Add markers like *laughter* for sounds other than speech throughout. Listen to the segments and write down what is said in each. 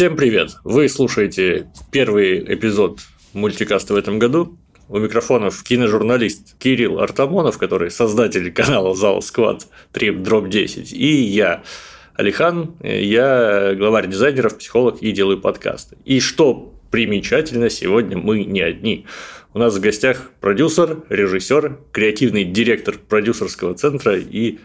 Всем привет! Вы слушаете первый эпизод мультикаста в этом году. У микрофонов киножурналист Кирилл Артамонов, который создатель канала Зал Сквад Трип Дроп 10, и я, Алихан, я главарь дизайнеров, психолог и делаю подкасты. И что примечательно, сегодня мы не одни. У нас в гостях продюсер, режиссер, креативный директор продюсерского центра и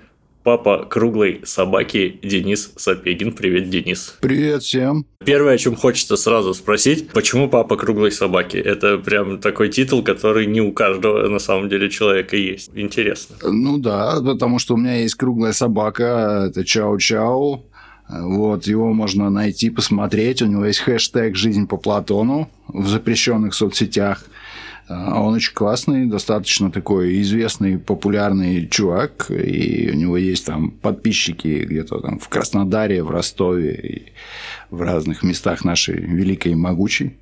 папа круглой собаки Денис Сапегин. Привет, Денис. Привет всем. Первое, о чем хочется сразу спросить, почему папа круглой собаки? Это прям такой титул, который не у каждого на самом деле человека есть. Интересно. Ну да, потому что у меня есть круглая собака, это Чао-Чао. Вот, его можно найти, посмотреть. У него есть хэштег «Жизнь по Платону» в запрещенных соцсетях. А он очень классный, достаточно такой известный, популярный чувак, и у него есть там подписчики где-то там в Краснодаре, в Ростове и в разных местах нашей великой и могучей.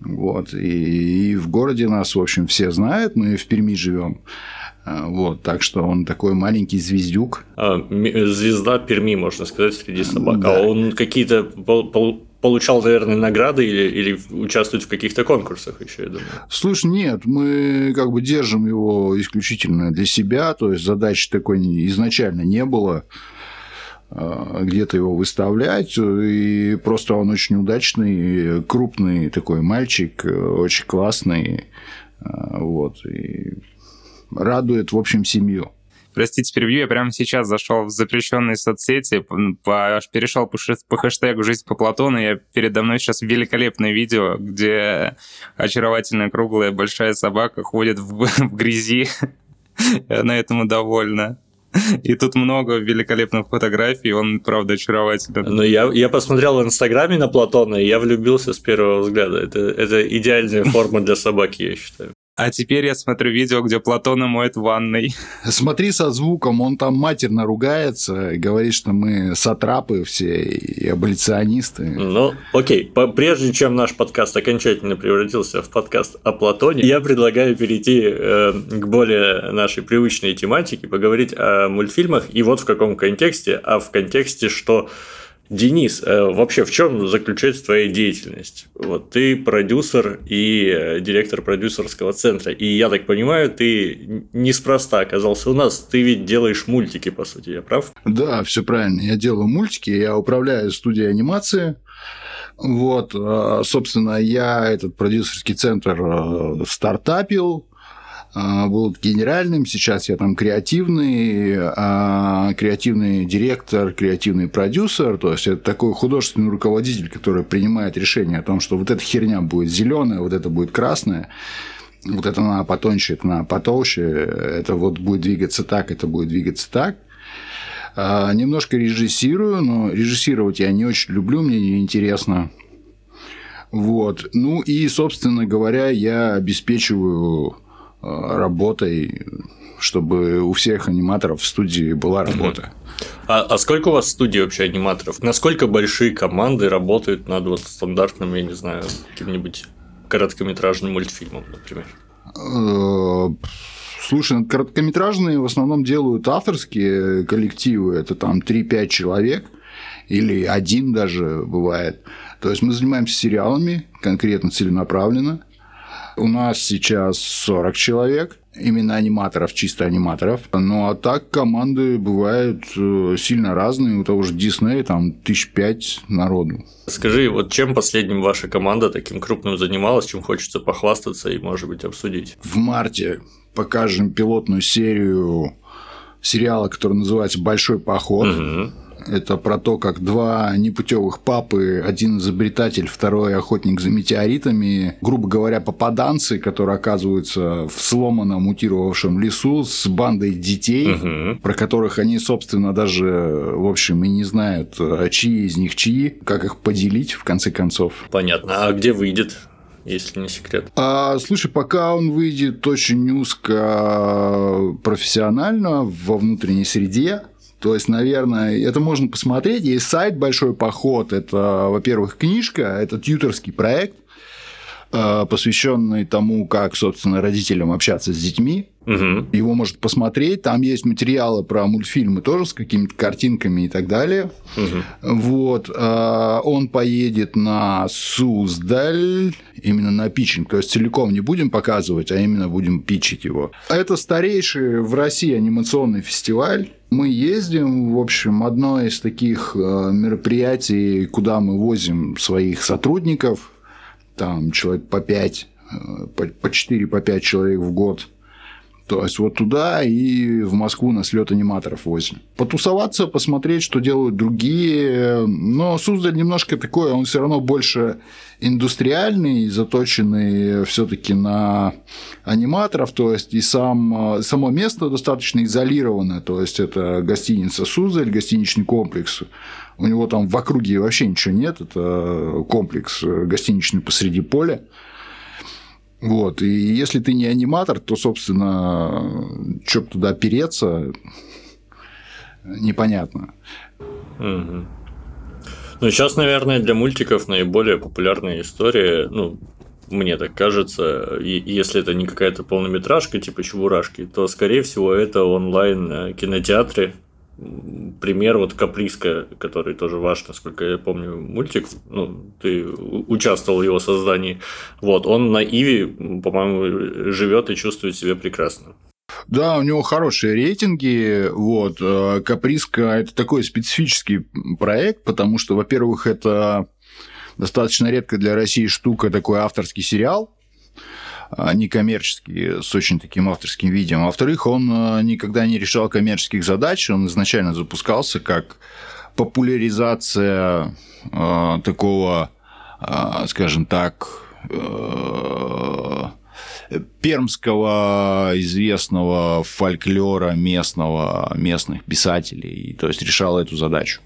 Вот. И, и в городе нас, в общем, все знают, мы в Перми живем. А, вот, так что он такой маленький звездюк. А, звезда Перми, можно сказать, среди собак. Да. А он какие-то получал, наверное, награды или, или участвует в каких-то конкурсах еще, я думаю. Слушай, нет, мы как бы держим его исключительно для себя, то есть задачи такой изначально не было а, где-то его выставлять, и просто он очень удачный, крупный такой мальчик, очень классный, а, вот, и радует, в общем, семью. Простите, перебью, я прямо сейчас зашел в запрещенные соцсети, по, перешел по, по хэштегу «Жизнь по Платону», и передо мной сейчас великолепное видео, где очаровательная круглая большая собака ходит в, *laughs* в грязи, она этому довольна. И тут много великолепных фотографий, он, правда, очаровательный. Ну, я, я посмотрел в Инстаграме на Платона, и я влюбился с первого взгляда. Это, это идеальная форма для собаки, я считаю. А теперь я смотрю видео, где Платона моет в ванной. Смотри со звуком, он там матерно ругается говорит, что мы сатрапы все и аболиционисты. Ну, окей. Прежде чем наш подкаст окончательно превратился в подкаст о Платоне, я предлагаю перейти э, к более нашей привычной тематике, поговорить о мультфильмах и вот в каком контексте, а в контексте, что Денис, э, вообще в чем заключается твоя деятельность? Вот ты продюсер и э, директор продюсерского центра. И я так понимаю, ты неспроста оказался у нас. Ты ведь делаешь мультики, по сути, я прав? Да, все правильно. Я делаю мультики, я управляю студией анимации. Вот, э, собственно, я этот продюсерский центр стартапил, был генеральным, сейчас я там креативный, а, креативный директор, креативный продюсер, то есть это такой художественный руководитель, который принимает решение о том, что вот эта херня будет зеленая, вот это будет красная, вот это надо потоньше, это надо потолще, это вот будет двигаться так, это будет двигаться так. А, немножко режиссирую, но режиссировать я не очень люблю, мне неинтересно. Вот. Ну и, собственно говоря, я обеспечиваю работой, чтобы у всех аниматоров в студии была работа. А, а сколько у вас студий вообще аниматоров? Насколько большие команды работают над вот стандартным, я не знаю, каким-нибудь короткометражным мультфильмом, например? Э, слушай, короткометражные в основном делают авторские коллективы, это там 3-5 человек, или один даже бывает. То есть мы занимаемся сериалами конкретно целенаправленно, у нас сейчас 40 человек, именно аниматоров, чисто аниматоров. Ну, а так команды бывают э, сильно разные. У того же Диснея там тысяч пять народу. Скажи, вот чем последним ваша команда таким крупным занималась, чем хочется похвастаться и, может быть, обсудить? В марте покажем пилотную серию сериала, который называется «Большой поход». Угу. Это про то, как два непутевых папы, один изобретатель, второй охотник за метеоритами, грубо говоря, попаданцы, которые оказываются в сломанном мутировавшем лесу с бандой детей, угу. про которых они, собственно, даже, в общем, и не знают, а чьи из них чьи, как их поделить, в конце концов. Понятно. А где выйдет? если не секрет? А, слушай, пока он выйдет очень узко профессионально во внутренней среде, то есть, наверное, это можно посмотреть. Есть сайт «Большой поход». Это, во-первых, книжка, это тьюторский проект. Э, посвященный тому, как, собственно, родителям общаться с детьми. Угу. Его может посмотреть. Там есть материалы про мультфильмы тоже с какими-то картинками и так далее. Угу. Вот. э, Он поедет на Суздаль, именно на питчинг. То есть целиком не будем показывать, а именно будем питчить его. Это старейший в России анимационный фестиваль. Мы ездим, в общем, одно из таких э, мероприятий, куда мы возим своих сотрудников, там человек по 5, по 4, по 5 человек в год. То есть вот туда и в Москву на слет аниматоров возим. Потусоваться, посмотреть, что делают другие. Но Суздаль немножко такой, он все равно больше индустриальный, заточенный все-таки на аниматоров. То есть и сам, само место достаточно изолированное. То есть это гостиница Суздаль, гостиничный комплекс. У него там в округе вообще ничего нет. Это комплекс гостиничный посреди поля. Вот. И если ты не аниматор, то, собственно, что туда переться, непонятно. Угу. Ну, сейчас, наверное, для мультиков наиболее популярная история, ну, мне так кажется, и если это не какая-то полнометражка типа Чебурашки, то, скорее всего, это онлайн кинотеатры, пример вот Каприска, который тоже ваш, насколько я помню, мультик, ну, ты участвовал в его создании, вот, он на Иви, по-моему, живет и чувствует себя прекрасно. Да, у него хорошие рейтинги. Вот. Каприска – это такой специфический проект, потому что, во-первых, это достаточно редко для России штука, такой авторский сериал, некоммерческий, с очень таким авторским видео. А во-вторых, он никогда не решал коммерческих задач, он изначально запускался как популяризация э, такого, э, скажем так, э, пермского известного фольклора местного, местных писателей, то есть решал эту задачу.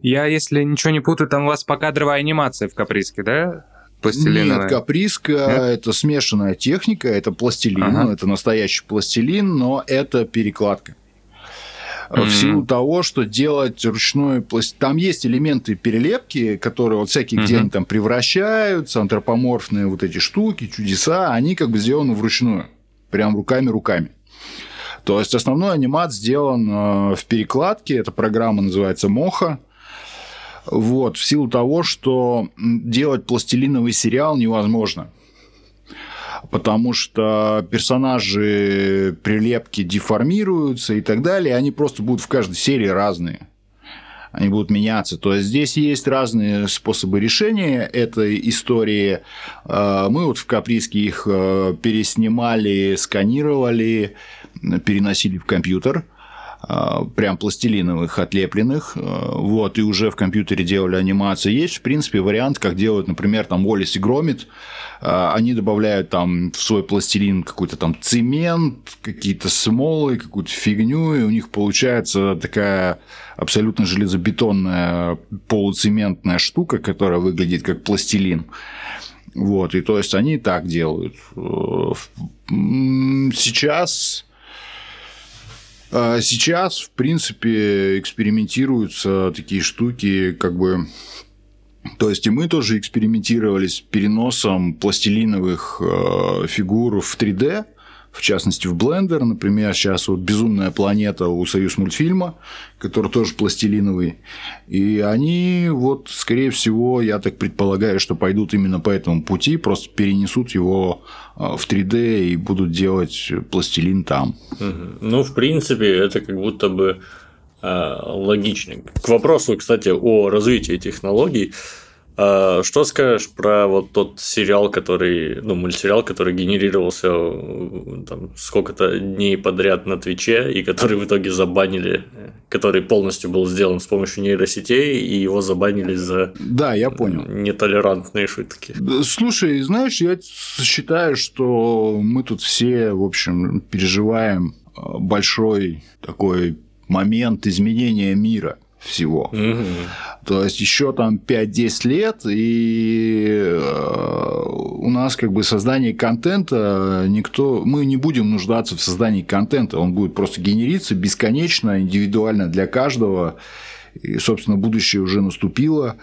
Я, если ничего не путаю, там у вас покадровая анимация в Каприске, да? Пластилиновая. Нет, каприска Нет? это смешанная техника, это пластилин, ага. это настоящий пластилин, но это перекладка. Mm-hmm. В силу того, что делать ручной пластилин... Там есть элементы перелепки, которые вот всякие, mm-hmm. где они там превращаются, антропоморфные вот эти штуки, чудеса, они как бы сделаны вручную. Прям руками-руками. То есть основной анимат сделан э, в перекладке. Эта программа называется Моха. Вот, в силу того, что делать пластилиновый сериал невозможно. Потому что персонажи прилепки деформируются и так далее, они просто будут в каждой серии разные. Они будут меняться. То есть здесь есть разные способы решения этой истории. А, мы вот в Каприске их э, переснимали, сканировали, переносили в компьютер – прям пластилиновых отлепленных, а, вот, и уже в компьютере делали анимацию. Есть, в принципе, вариант, как делают, например, там Уоллес и Громит, а, они добавляют там в свой пластилин какой-то там цемент, какие-то смолы, какую-то фигню, и у них получается такая абсолютно железобетонная полуцементная штука, которая выглядит как пластилин. Вот, и то есть они так делают. Сейчас а сейчас, в принципе, экспериментируются такие штуки, как бы то есть и мы тоже экспериментировали с переносом пластилиновых э, фигур в 3D, в частности в Blender, например, сейчас вот «Безумная планета» у Союз мультфильма, который тоже пластилиновый, и они вот, скорее всего, я так предполагаю, что пойдут именно по этому пути, просто перенесут его а, в 3D и будут делать пластилин там. Ну, в принципе, это как будто бы э, логично. К вопросу, кстати, о развитии технологий. А, что скажешь про вот тот сериал, который, ну, мультсериал, который генерировался там сколько-то дней подряд на Твиче, и который в итоге забанили, который полностью был сделан с помощью нейросетей, и его забанили за да, я понял. нетолерантные шутки. Слушай, знаешь, я считаю, что мы тут все, в общем, переживаем большой такой момент изменения мира всего. Угу. То есть еще там 5-10 лет, и э, у нас как бы создание контента никто. Мы не будем нуждаться в создании контента. Он будет просто генериться бесконечно, индивидуально для каждого. И, собственно, будущее уже наступило.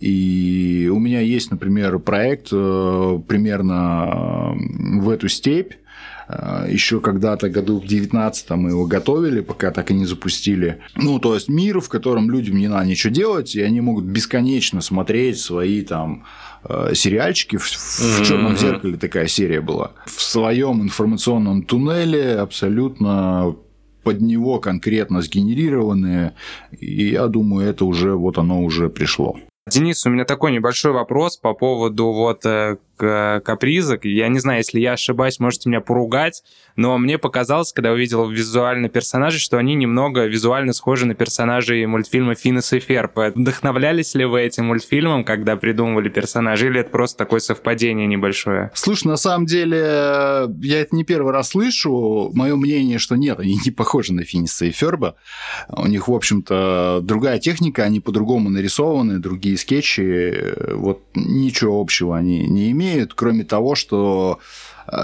И у меня есть, например, проект э, примерно в эту степь. Э, Еще когда-то году в 19 мы его готовили, пока так и не запустили. Ну, то есть мир, в котором людям не надо ничего делать, и они могут бесконечно смотреть свои там э, сериальчики. В, в черном зеркале такая серия была. В своем информационном туннеле абсолютно под него конкретно сгенерированные, и я думаю, это уже вот оно уже пришло. Денис, у меня такой небольшой вопрос по поводу вот э, капризок. Я не знаю, если я ошибаюсь, можете меня поругать, но мне показалось, когда увидел визуально персонажей, что они немного визуально схожи на персонажей мультфильма «Финес и Ферб». Вдохновлялись ли вы этим мультфильмом, когда придумывали персонажей, или это просто такое совпадение небольшое? Слушай, на самом деле, я это не первый раз слышу. Мое мнение, что нет, они не похожи на Финиса и Ферба. У них, в общем-то, другая техника, они по-другому нарисованы, другие скетчи. Вот ничего общего они не имеют, кроме того, что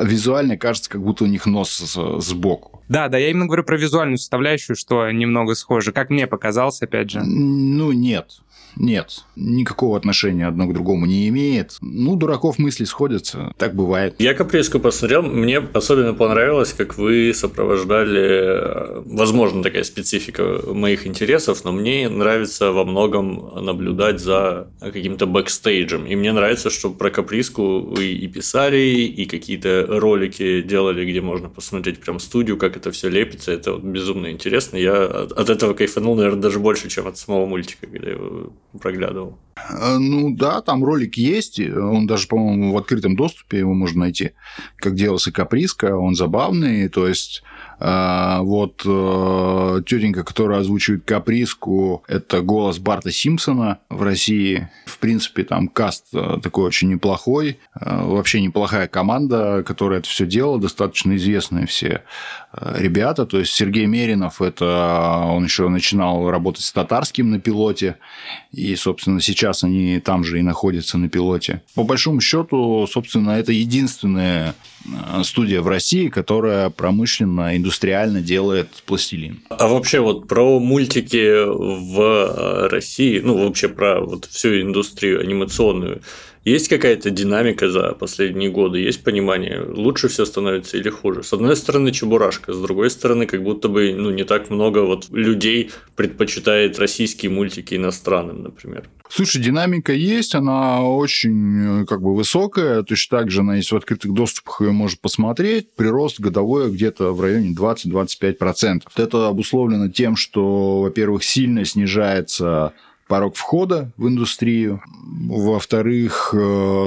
визуально кажется, как будто у них нос сбоку. Да, да, я именно говорю про визуальную составляющую, что немного схоже. Как мне показалось, опять же. Ну, нет. Нет, никакого отношения одно к другому не имеет. Ну, дураков мысли сходятся, так бывает. Я капризку посмотрел, мне особенно понравилось, как вы сопровождали, возможно, такая специфика моих интересов, но мне нравится во многом наблюдать за каким-то бэкстейджем. И мне нравится, что про капризку вы и писали, и какие-то ролики делали, где можно посмотреть прям студию, как это все лепится. Это вот безумно интересно. Я от этого кайфанул, наверное, даже больше, чем от самого мультика, когда я проглядывал. Ну да, там ролик есть, он даже, по-моему, в открытом доступе его можно найти, как делался каприска, он забавный, то есть вот тетенька, которая озвучивает каприску, это голос Барта Симпсона в России. В принципе, там каст такой очень неплохой. Вообще неплохая команда, которая это все делала, достаточно известные все ребята. То есть Сергей Меринов, это он еще начинал работать с татарским на пилоте. И, собственно, сейчас они там же и находятся на пилоте. По большому счету, собственно, это единственная студия в России, которая промышленно, индустриально делает пластилин. А вообще вот про мультики в России, ну вообще про вот всю индустрию анимационную, есть какая-то динамика за последние годы? Есть понимание, лучше все становится или хуже? С одной стороны, чебурашка, с другой стороны, как будто бы ну, не так много вот людей предпочитает российские мультики иностранным, например. Слушай, динамика есть, она очень как бы высокая, точно так же она есть в открытых доступах, ее можно посмотреть. Прирост годовой где-то в районе 20-25%. Это обусловлено тем, что, во-первых, сильно снижается порог входа в индустрию. Во-вторых,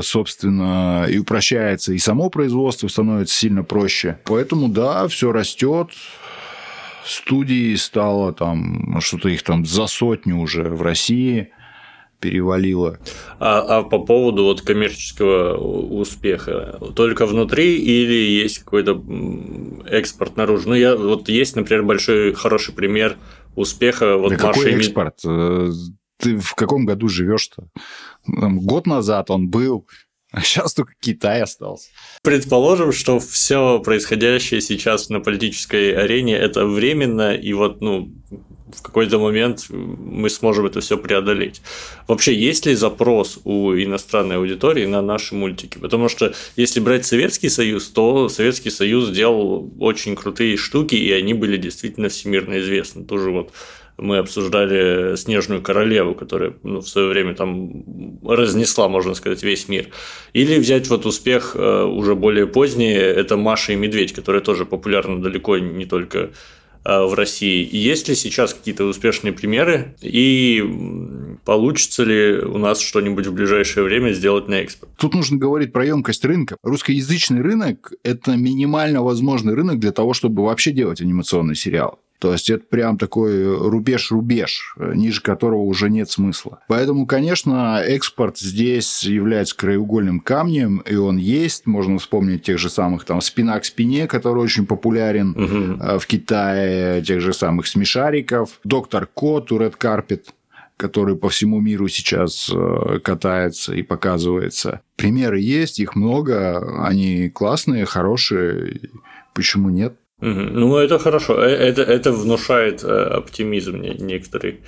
собственно, и упрощается, и само производство становится сильно проще. Поэтому, да, все растет. Студии стало там, что-то их там за сотню уже в России перевалило. А, а по поводу вот коммерческого успеха, только внутри или есть какой-то экспорт наружу? Ну, я вот есть, например, большой хороший пример успеха вот да Маши какой экспорт? Ты в каком году живешь-то? Год назад он был, а сейчас только Китай остался. Предположим, что все происходящее сейчас на политической арене это временно, и вот, ну, в какой-то момент мы сможем это все преодолеть. Вообще, есть ли запрос у иностранной аудитории на наши мультики? Потому что если брать Советский Союз, то Советский Союз сделал очень крутые штуки, и они были действительно всемирно известны. Тоже вот мы обсуждали Снежную королеву, которая ну, в свое время там разнесла, можно сказать, весь мир. Или взять вот успех уже более поздний, это Маша и Медведь, которая тоже популярна далеко не только в России. Есть ли сейчас какие-то успешные примеры? И получится ли у нас что-нибудь в ближайшее время сделать на экспорт? Тут нужно говорить про емкость рынка. Русскоязычный рынок – это минимально возможный рынок для того, чтобы вообще делать анимационный сериал. То есть это прям такой рубеж-рубеж, ниже которого уже нет смысла. Поэтому, конечно, экспорт здесь является краеугольным камнем, и он есть. Можно вспомнить тех же самых там спина к спине, который очень популярен угу. в Китае, тех же самых смешариков, доктор Ко, Турет Карпет который по всему миру сейчас катается и показывается. Примеры есть, их много, они классные, хорошие, почему нет? Ну, это хорошо. Это, это внушает оптимизм некоторый.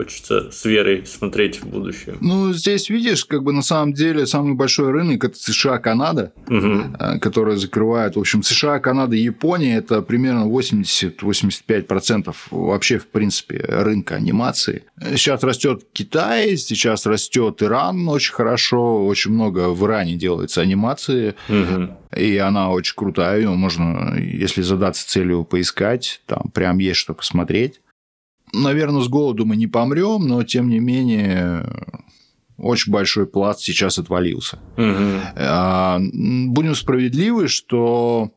Хочется с верой смотреть в будущее. Ну, здесь, видишь, как бы на самом деле самый большой рынок – это США, Канада, угу. которые закрывают, в общем, США, Канада Япония – это примерно 80-85% вообще, в принципе, рынка анимации. Сейчас растет Китай, сейчас растет Иран очень хорошо, очень много в Иране делается анимации, угу. и она очень крутая, ее можно, если задаться целью поискать, там прям есть что посмотреть. Наверное, с голоду мы не помрем, но тем не менее очень большой пласт сейчас отвалился. Угу. Будем справедливы, что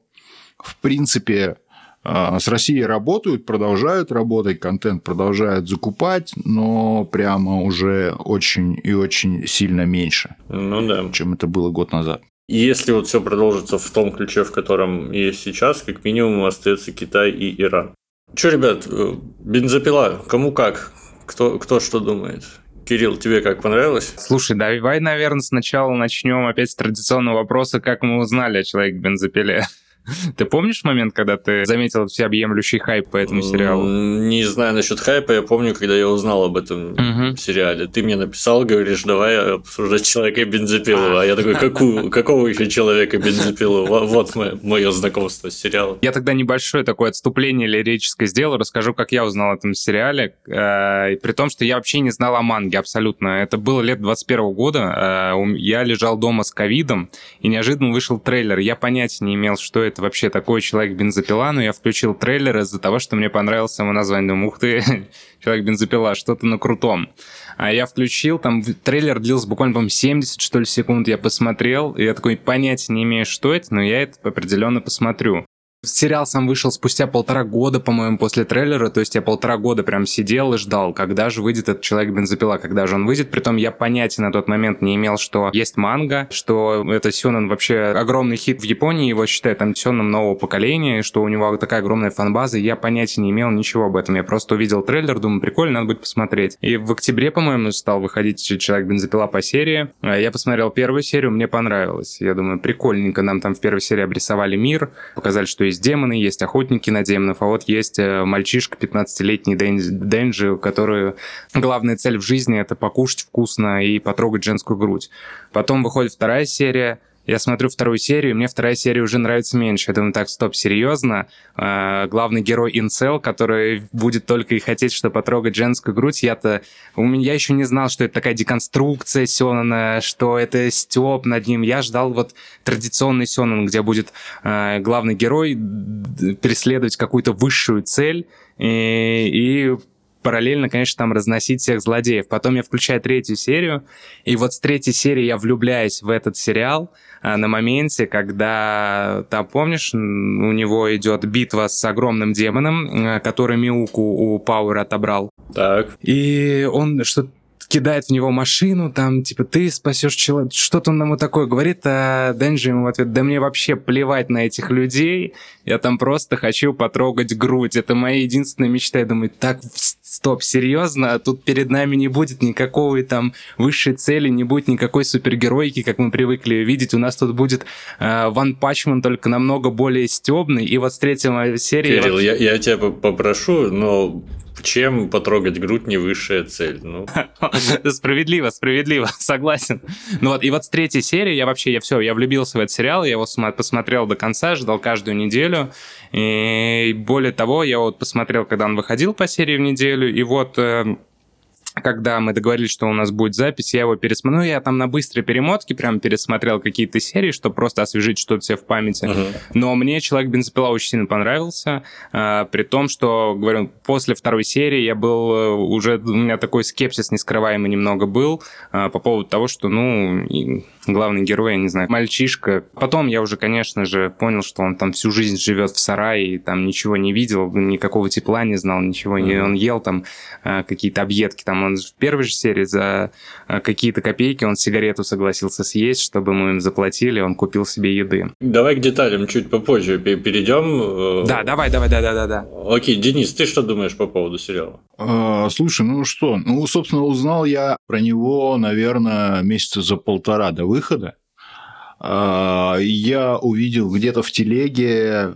в принципе а, с Россией работают, продолжают работать, контент продолжают закупать, но прямо уже очень и очень сильно меньше, ну, да. чем это было год назад. Если вот все продолжится в том ключе, в котором есть сейчас, как минимум остается Китай и Иран. Че, ребят, э, бензопила, кому как? Кто, кто что думает? Кирилл, тебе как понравилось? Слушай, давай, наверное, сначала начнем опять с традиционного вопроса, как мы узнали о человеке-бензопиле. *laughs* Ты помнишь момент, когда ты заметил всеобъемлющий хайп по этому сериалу? Не знаю насчет хайпа, я помню, когда я узнал об этом угу. сериале. Ты мне написал, говоришь, давай обсуждать человека бензопилу. А я такой, какую, какого еще человека бензопилу? Вот мое знакомство с сериалом. Я тогда небольшое такое отступление лирическое сделал, расскажу, как я узнал о этом сериале. Э, при том, что я вообще не знал о манге абсолютно. Это было лет 21 года. Э, я лежал дома с ковидом, и неожиданно вышел трейлер. Я понятия не имел, что это это вообще такой человек-бензопила, но я включил трейлер из-за того, что мне понравилось само название. Думаю, ух ты, *laughs* человек-бензопила, что-то на крутом. А я включил, там трейлер длился буквально, по 70, что ли, секунд, я посмотрел, и я такой понятия не имею, что это, но я это определенно посмотрю. Сериал сам вышел спустя полтора года, по-моему, после трейлера, то есть я полтора года прям сидел и ждал, когда же выйдет этот Человек-бензопила, когда же он выйдет. Притом я понятия на тот момент не имел, что есть манга, что это Сёнэн вообще огромный хит в Японии, его считают там Сёнэн нового поколения, что у него такая огромная фанбаза, я понятия не имел ничего об этом. Я просто увидел трейлер, думаю, прикольно, надо будет посмотреть. И в октябре, по-моему, стал выходить Человек-бензопила по серии. Я посмотрел первую серию, мне понравилось. Я думаю, прикольненько, нам там в первой серии обрисовали мир, показали, что есть демоны, есть охотники на демонов, а вот есть э, мальчишка 15-летний Дэнджи, у которого главная цель в жизни — это покушать вкусно и потрогать женскую грудь. Потом выходит вторая серия — я смотрю вторую серию, и мне вторая серия уже нравится меньше. Я думаю, так, стоп, серьезно? Э, главный герой Инцел, который будет только и хотеть, что потрогать женскую грудь, я-то... У меня я еще не знал, что это такая деконструкция Сёнона, что это стёб над ним. Я ждал вот традиционный Сёнон, где будет э, главный герой преследовать какую-то высшую цель, и, и параллельно, конечно, там разносить всех злодеев. Потом я включаю третью серию, и вот с третьей серии я влюбляюсь в этот сериал а, на моменте, когда, там, помнишь, у него идет битва с огромным демоном, а, который Миуку у Пауэра отобрал. Так. И он что кидает в него машину, там, типа, ты спасешь человека. Что-то он ему такое говорит, а Денджи ему в ответ, да мне вообще плевать на этих людей, я там просто хочу потрогать грудь. Это моя единственная мечта. Я думаю, так, стоп, серьезно? А тут перед нами не будет никакой там высшей цели, не будет никакой супергеройки, как мы привыкли видеть. У нас тут будет э, Ван Пачман, только намного более стебный. И вот с третьей серии... Кирилл, я, я тебя попрошу, но чем потрогать грудь не высшая цель? Ну. *laughs* справедливо, справедливо, *laughs* согласен. Ну вот, и вот с третьей серии я вообще, я все, я влюбился в этот сериал, я его посмотрел до конца, ждал каждую неделю. И более того, я вот посмотрел, когда он выходил по серии в неделю, и вот э, когда мы договорились, что у нас будет запись, я его пересмотрел. Ну, я там на быстрой перемотке прям пересмотрел какие-то серии, чтобы просто освежить что-то себе в памяти. Uh-huh. Но мне «Человек бензопила» очень сильно понравился, а, при том, что, говорю, после второй серии я был э, уже... У меня такой скепсис нескрываемый немного был а, по поводу того, что, ну, главный герой, я не знаю, мальчишка. Потом я уже, конечно же, понял, что он там всю жизнь живет в сарае, и там ничего не видел, никакого тепла не знал, ничего не... Он ел там а, какие-то объедки, там он в первой же серии за а, какие-то копейки он сигарету согласился съесть, чтобы мы им заплатили, он купил себе еды. Давай к деталям чуть попозже перейдем. Э, да, давай, давай, да, да, да, да. Окей, Денис, ты что думаешь по поводу сериала? А, слушай, ну что, ну, собственно, узнал я про него, наверное, месяца за полтора до выхода. Я увидел где-то в телеге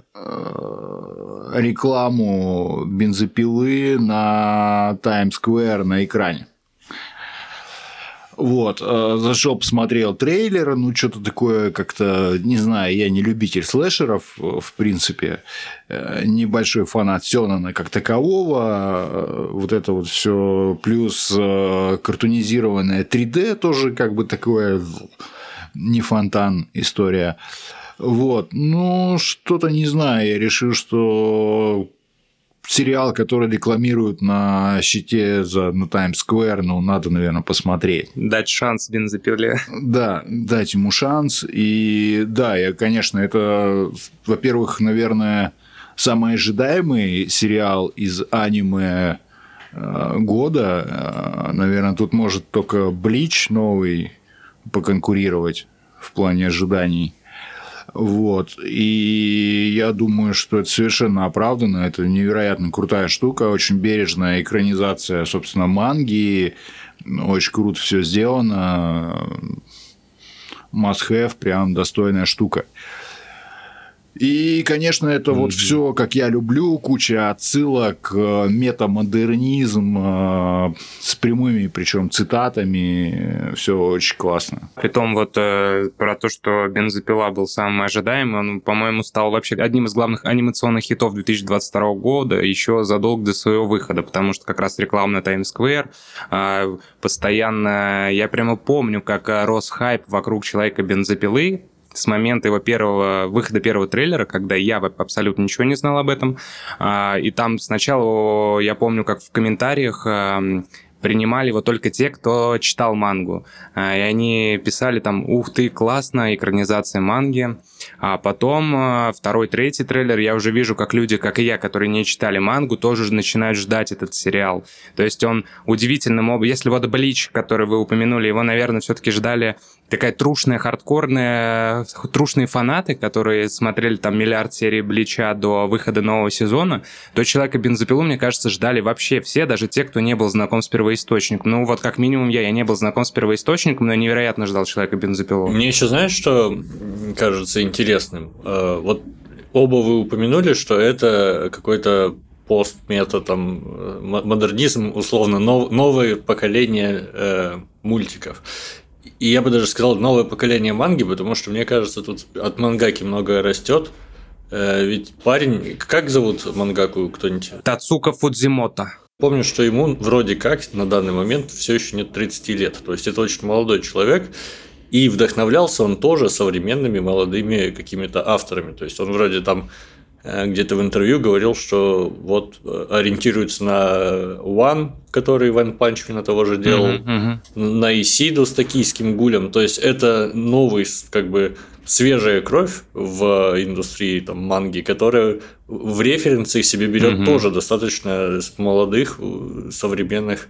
рекламу бензопилы на Таймс-сквер на экране. Вот, э, зашел, посмотрел трейлер, ну, что-то такое как-то, не знаю, я не любитель слэшеров, в принципе, э, небольшой фанат Сёнана как такового, э, вот это вот все плюс картунизированное 3D тоже как бы такое не фонтан история. Вот, ну, что-то не знаю, я решил, что сериал, который рекламируют на щите за, на Таймс-сквер, ну, надо, наверное, посмотреть. Дать шанс бензопиле. Да, дать ему шанс. И да, я, конечно, это, во-первых, наверное, самый ожидаемый сериал из аниме э, года. Э, наверное, тут может только Блич новый поконкурировать в плане ожиданий. Вот. И я думаю, что это совершенно оправданно. Это невероятно крутая штука, очень бережная экранизация, собственно, манги. Очень круто все сделано. Must have, прям достойная штука. И, конечно, это mm-hmm. вот все, как я люблю, куча отсылок, э, метамодернизм э, с прямыми, причем цитатами, все очень классно. Притом вот э, про то, что бензопила был самым ожидаемым, он, по-моему, стал вообще одним из главных анимационных хитов 2022 года еще задолго до своего выхода, потому что как раз реклама на Times Square э, постоянно, я прямо помню, как рос хайп вокруг человека бензопилы, с момента его первого выхода первого трейлера, когда я абсолютно ничего не знал об этом. А, и там сначала, я помню, как в комментариях принимали его только те, кто читал мангу. А, и они писали там, ух ты, классно, экранизация манги. А потом а, второй, третий трейлер, я уже вижу, как люди, как и я, которые не читали мангу, тоже начинают ждать этот сериал. То есть он удивительным образом... Если вот Блич, который вы упомянули, его, наверное, все-таки ждали такая трушная, хардкорная, трушные фанаты, которые смотрели там миллиард серий Блича до выхода нового сезона, то Человека бензопилу, мне кажется, ждали вообще все, даже те, кто не был знаком с первоисточником. Ну вот как минимум я, я не был знаком с первоисточником, но невероятно ждал Человека бензопилу. Мне еще знаешь, что кажется интересным? Э, вот оба вы упомянули, что это какой-то пост-мета, там, э, модернизм, условно, нов, новое поколение э, мультиков. И я бы даже сказал новое поколение манги, потому что мне кажется, тут от мангаки многое растет. Э, ведь парень, как зовут мангаку кто-нибудь? Тацука Фудзимото. Помню, что ему вроде как на данный момент все еще нет 30 лет. То есть это очень молодой человек. И вдохновлялся он тоже современными молодыми какими-то авторами. То есть он вроде там где-то в интервью говорил, что вот э, ориентируется на One, который Ван Панчмина того же делал, uh-huh, uh-huh. на Исиду с токийским гулем. То есть это новый, как бы свежая кровь в индустрии там, манги, которая в референции себе берет uh-huh. тоже достаточно молодых, современных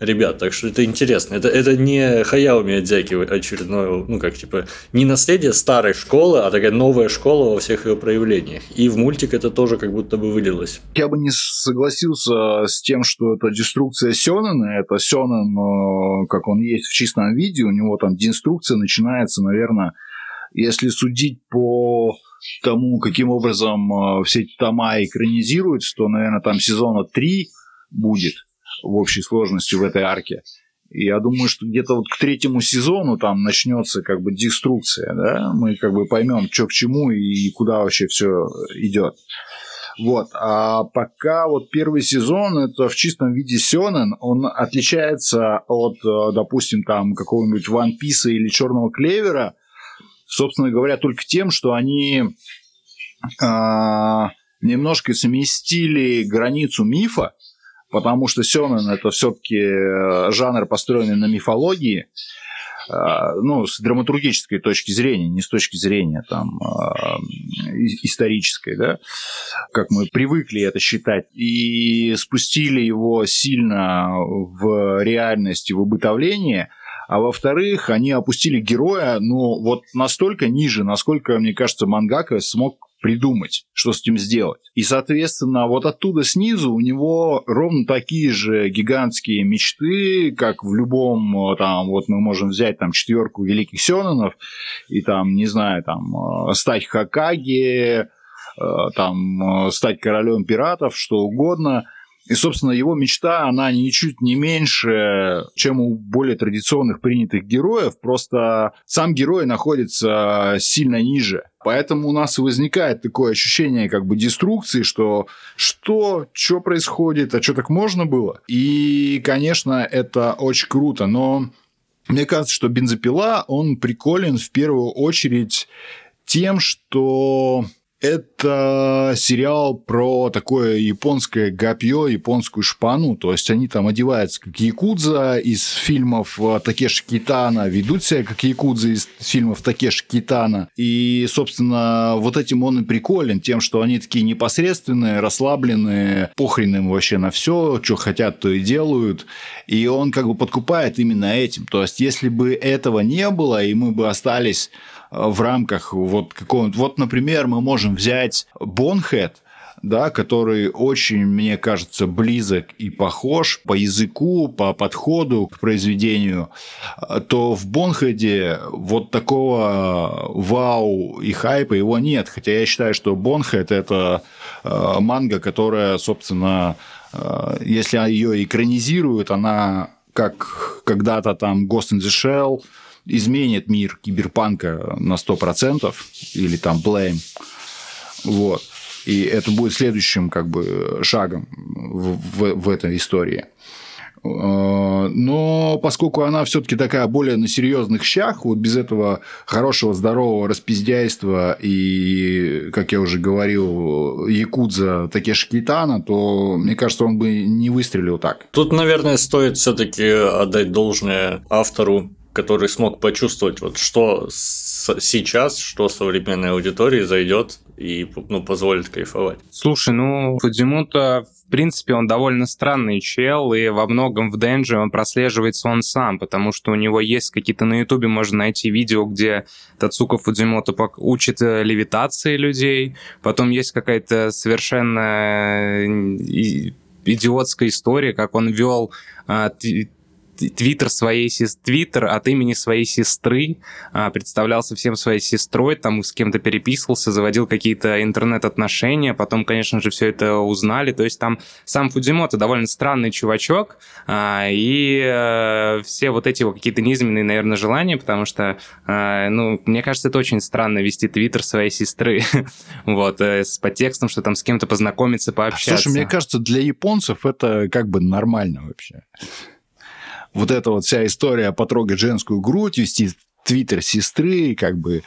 ребят. Так что это интересно. Это, это не Хаяо Миядзяки очередное, ну как типа, не наследие старой школы, а такая новая школа во всех ее проявлениях. И в мультик это тоже как будто бы вылилось. Я бы не согласился с тем, что это деструкция Сёнэна. Это Сёнэн, э, как он есть в чистом виде, у него там деструкция начинается, наверное, если судить по тому, каким образом э, все эти тома экранизируются, то, наверное, там сезона 3 будет – в общей сложности в этой арке. Я думаю, что где-то вот к третьему сезону там начнется как бы деструкция, да, мы как бы поймем, что к чему и куда вообще все идет. Вот. А пока вот первый сезон это в чистом виде Сёнэн, он отличается от, допустим, там какого-нибудь One Piece или Черного Клевера, собственно говоря, только тем, что они а, немножко сместили границу мифа, потому что Сёнэн это все-таки э, жанр, построенный на мифологии, э, ну, с драматургической точки зрения, не с точки зрения там э, исторической, да, как мы привыкли это считать, и спустили его сильно в реальность в обытовление, а во-вторых, они опустили героя, ну, вот настолько ниже, насколько, мне кажется, Мангака смог придумать, что с этим сделать. И, соответственно, вот оттуда снизу у него ровно такие же гигантские мечты, как в любом, там, вот мы можем взять там четверку великих сёнонов и там, не знаю, там, стать Хакаги, там, стать королем пиратов, что угодно – и, собственно, его мечта, она ничуть не меньше, чем у более традиционных принятых героев, просто сам герой находится сильно ниже. Поэтому у нас возникает такое ощущение как бы деструкции, что что, что происходит, а что так можно было? И, конечно, это очень круто, но мне кажется, что бензопила, он приколен в первую очередь тем, что это сериал про такое японское гапье, японскую шпану. То есть они там одеваются как якудза из фильмов э, Такеши Китана, ведут себя как якудза из фильмов Такеши Китана. И, собственно, вот этим он и приколен, тем, что они такие непосредственные, расслабленные, похрен им вообще на все, что хотят, то и делают. И он как бы подкупает именно этим. То есть, если бы этого не было, и мы бы остались в рамках вот какого-то... Вот, например, мы можем взять Бонхед, да, который очень, мне кажется, близок и похож по языку, по подходу к произведению, то в Бонхеде вот такого вау и хайпа его нет. Хотя я считаю, что Бонхед – это э, манга, которая, собственно, э, если ее экранизируют, она как когда-то там Ghost in the Shell – изменит мир киберпанка на 100%, или там Blame. Вот. И это будет следующим как бы шагом в, в, в этой истории. Э, но поскольку она все-таки такая более на серьезных щах, вот без этого хорошего, здорового распиздяйства и, как я уже говорил, Якудза Такеши Китана, то, мне кажется, он бы не выстрелил так. Тут, наверное, стоит все-таки отдать должное автору который смог почувствовать, вот что сейчас, что современной аудитории зайдет и ну, позволит кайфовать. Слушай, ну, Фудзимута, в принципе, он довольно странный чел, и во многом в Денджи он прослеживается он сам, потому что у него есть какие-то на Ютубе, можно найти видео, где Тацука Фудзимото учит э, левитации людей, потом есть какая-то совершенно идиотская история, как он вел а, твиттер своей твиттер от имени своей сестры, а, представлялся всем своей сестрой, там с кем-то переписывался, заводил какие-то интернет-отношения, потом, конечно же, все это узнали. То есть там сам Фудзимото довольно странный чувачок, а, и э, все вот эти вот какие-то низменные, наверное, желания, потому что, э, ну, мне кажется, это очень странно вести твиттер своей сестры, *laughs* вот, э, с подтекстом, что там с кем-то познакомиться, пообщаться. Слушай, мне кажется, для японцев это как бы нормально вообще вот эта вот вся история потрогать женскую грудь, вести твиттер сестры, как бы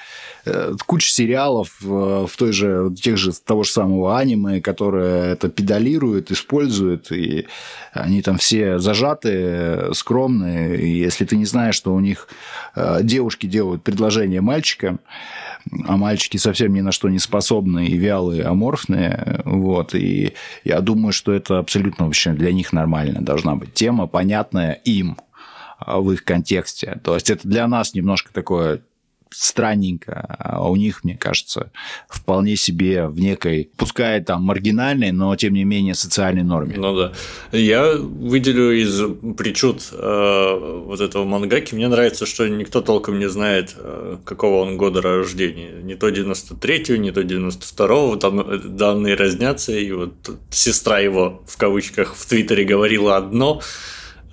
э, куча сериалов э, в той же, тех же, того же самого аниме, которые это педалируют, используют, и они там все зажатые, скромные, и если ты не знаешь, что у них э, девушки делают предложение мальчикам, а мальчики совсем ни на что не способны и вялые, аморфные, вот, и я думаю, что это абсолютно вообще для них нормально должна быть тема, понятная им а, в их контексте. То есть это для нас немножко такое странненько, а у них, мне кажется, вполне себе в некой, пускай там маргинальной, но тем не менее социальной норме. Ну да. Я выделю из причуд э, вот этого мангаки, мне нравится, что никто толком не знает, э, какого он года рождения. Не то 93-го, не то 92-го, там э, данные разнятся, и вот сестра его, в кавычках, в Твиттере говорила одно,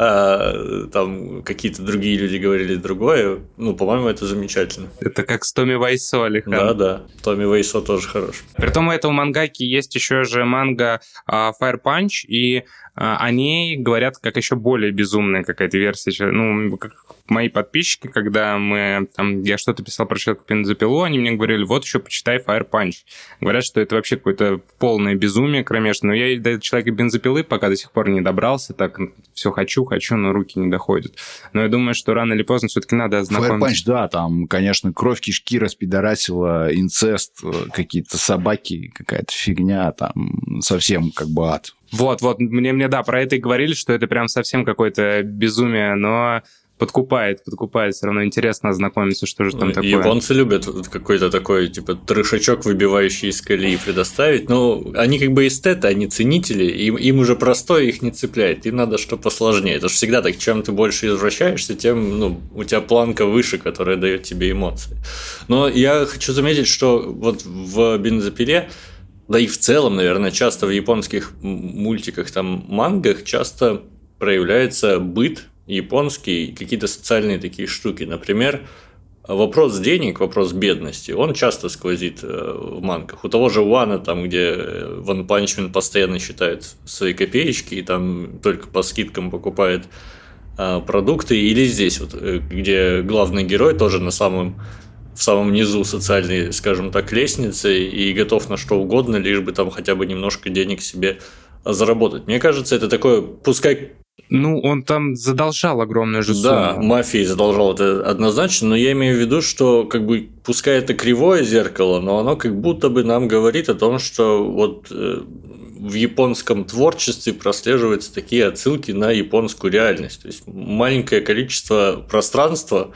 а, там какие-то другие люди говорили другое. Ну, по-моему, это замечательно. Это как с Томми Вайсо, Алихан. Да, да. Томми Вайсо тоже хорош. Притом у этого мангаки есть еще же манга uh, Fire Punch, и uh, о ней говорят как еще более безумная какая-то версия. Ну, как мои подписчики, когда мы там, я что-то писал про человека бензопилу, они мне говорили, вот еще почитай Fire Punch. Говорят, что это вообще какое-то полное безумие кромешное. Но я до человека бензопилы пока до сих пор не добрался, так все хочу, хочу, но руки не доходят. Но я думаю, что рано или поздно все-таки надо ознакомиться. Fire Punch, да, там, конечно, кровь кишки распидорасила, инцест, какие-то собаки, какая-то фигня, там совсем как бы ад. Вот, вот, мне, мне, да, про это и говорили, что это прям совсем какое-то безумие, но подкупает, подкупает. Все равно интересно ознакомиться, что же там Ну, такое. Японцы любят какой-то такой, типа, трешачок, выбивающий из колеи предоставить. Но они как бы эстеты, они ценители, им, им уже простое их не цепляет. Им надо что посложнее. Это же всегда так, чем ты больше извращаешься, тем ну, у тебя планка выше, которая дает тебе эмоции. Но я хочу заметить, что вот в бензопиле да и в целом, наверное, часто в японских мультиках, там, мангах часто проявляется быт японский, какие-то социальные такие штуки. Например, вопрос денег, вопрос бедности, он часто сквозит э, в мангах. У того же Уана, там, где Ван Панчмен постоянно считает свои копеечки и там только по скидкам покупает э, продукты, или здесь, вот, э, где главный герой тоже на самом в самом низу социальной, скажем так, лестницы и готов на что угодно, лишь бы там хотя бы немножко денег себе заработать. Мне кажется, это такое, пускай Ну, он там задолжал огромную же да, сумму. мафии задолжал это однозначно, но я имею в виду, что как бы пускай это кривое зеркало, но оно как будто бы нам говорит о том, что вот э, в японском творчестве прослеживаются такие отсылки на японскую реальность. То есть маленькое количество пространства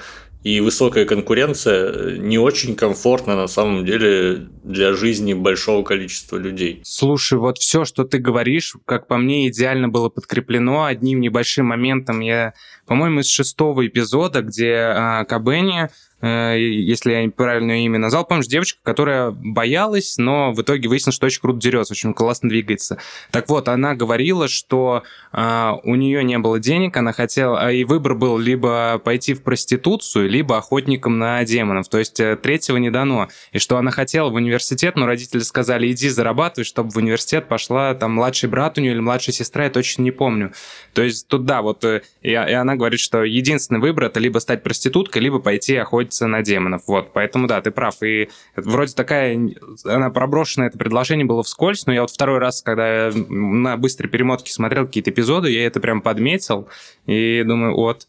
и высокая конкуренция не очень комфортно на самом деле для жизни большого количества людей. Слушай, вот все, что ты говоришь, как по мне, идеально было подкреплено одним небольшим моментом. Я, по-моему, из шестого эпизода, где а, Кабенни, э, если я правильно ее имя назвал, помнишь, девочка, которая боялась, но в итоге выяснилось, что очень круто дерется, очень классно двигается. Так вот, она говорила, что а, у нее не было денег, она хотела, а, и выбор был либо пойти в проституцию, либо охотником на демонов. То есть э, третьего не дано. И что она хотела в университет, но родители сказали, иди зарабатывай, чтобы в университет пошла там младший брат у нее или младшая сестра, я точно не помню. То есть тут да, вот э, и, и она говорит, что единственный выбор это либо стать проституткой, либо пойти охотиться на демонов. Вот, поэтому да, ты прав. И вроде такая, она проброшена, это предложение было вскользь, но я вот второй раз, когда на быстрой перемотке смотрел какие-то эпизоды, я это прям подметил и думаю, вот,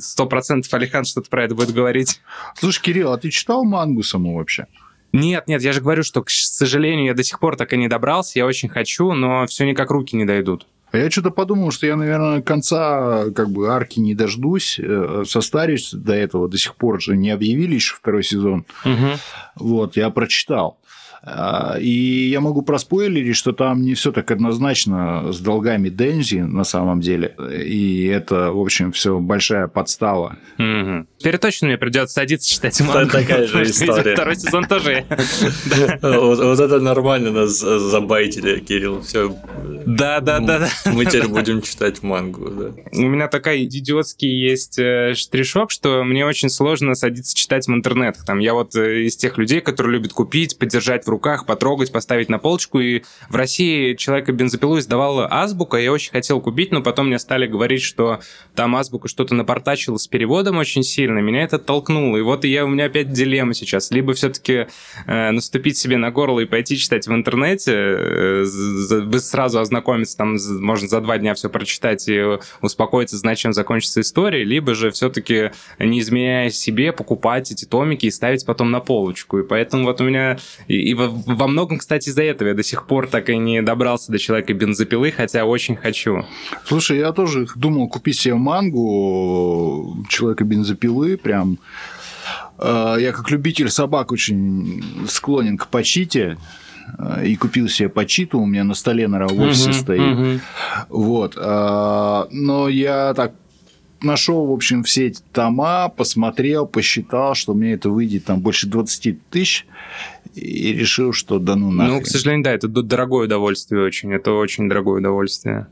сто процентов Алихан что-то про это будет говорить. Слушай, Кирилл, а ты читал мангу саму вообще? Нет, нет, я же говорю, что, к сожалению, я до сих пор так и не добрался, я очень хочу, но все никак руки не дойдут. А я что-то подумал, что я, наверное, конца как бы арки не дождусь, э, состарюсь до этого. До сих пор же не объявили еще второй сезон. Вот, я прочитал. А, И я могу проспойлерить, что там не все так однозначно с долгами Дензи на самом деле. И это, в общем, все большая подстава. Мгм. Теперь точно мне придется садиться читать мангу. такая же *laughs* история. Второй сезон тоже. *laughs* Вот, это нормально нас забайтили, Кирилл. Все. Да, да, да. Мы теперь будем читать мангу. У меня такой идиотский есть э, штришок, что мне очень сложно садиться читать в интернетах. Там я вот э, из тех людей, которые любят купить, подержать в руках, потрогать, поставить на полочку. И в России человека бензопилу издавала азбука. Я очень хотел купить, но потом мне стали говорить, что там азбука что-то напортачила с переводом очень сильно. Меня это толкнуло. И вот я, у меня опять дилемма сейчас. Либо все-таки э, наступить себе на горло и пойти читать в интернете, э, з- з- сразу ознакомиться, там, можно за два дня все прочитать и успокоиться, знать, чем закончится история, либо же все-таки, не изменяя себе, покупать эти томики и ставить потом на полочку. И поэтому вот у меня... И, и во, во многом, кстати, из-за этого я до сих пор так и не добрался до человека бензопилы, хотя очень хочу. Слушай, я тоже думал купить себе мангу человека бензопилы, прям. Э, Я как любитель собак очень склонен к почите. э, И купил себе почиту, у меня на столе на офисе Мгм, стоит. мгм. Вот. а, Но я так нашел, в общем, все эти тома, посмотрел, посчитал, что мне это выйдет там больше 20 тысяч, и решил, что да ну нахрен. Ну, к сожалению, да, это дорогое удовольствие очень. Это очень дорогое удовольствие.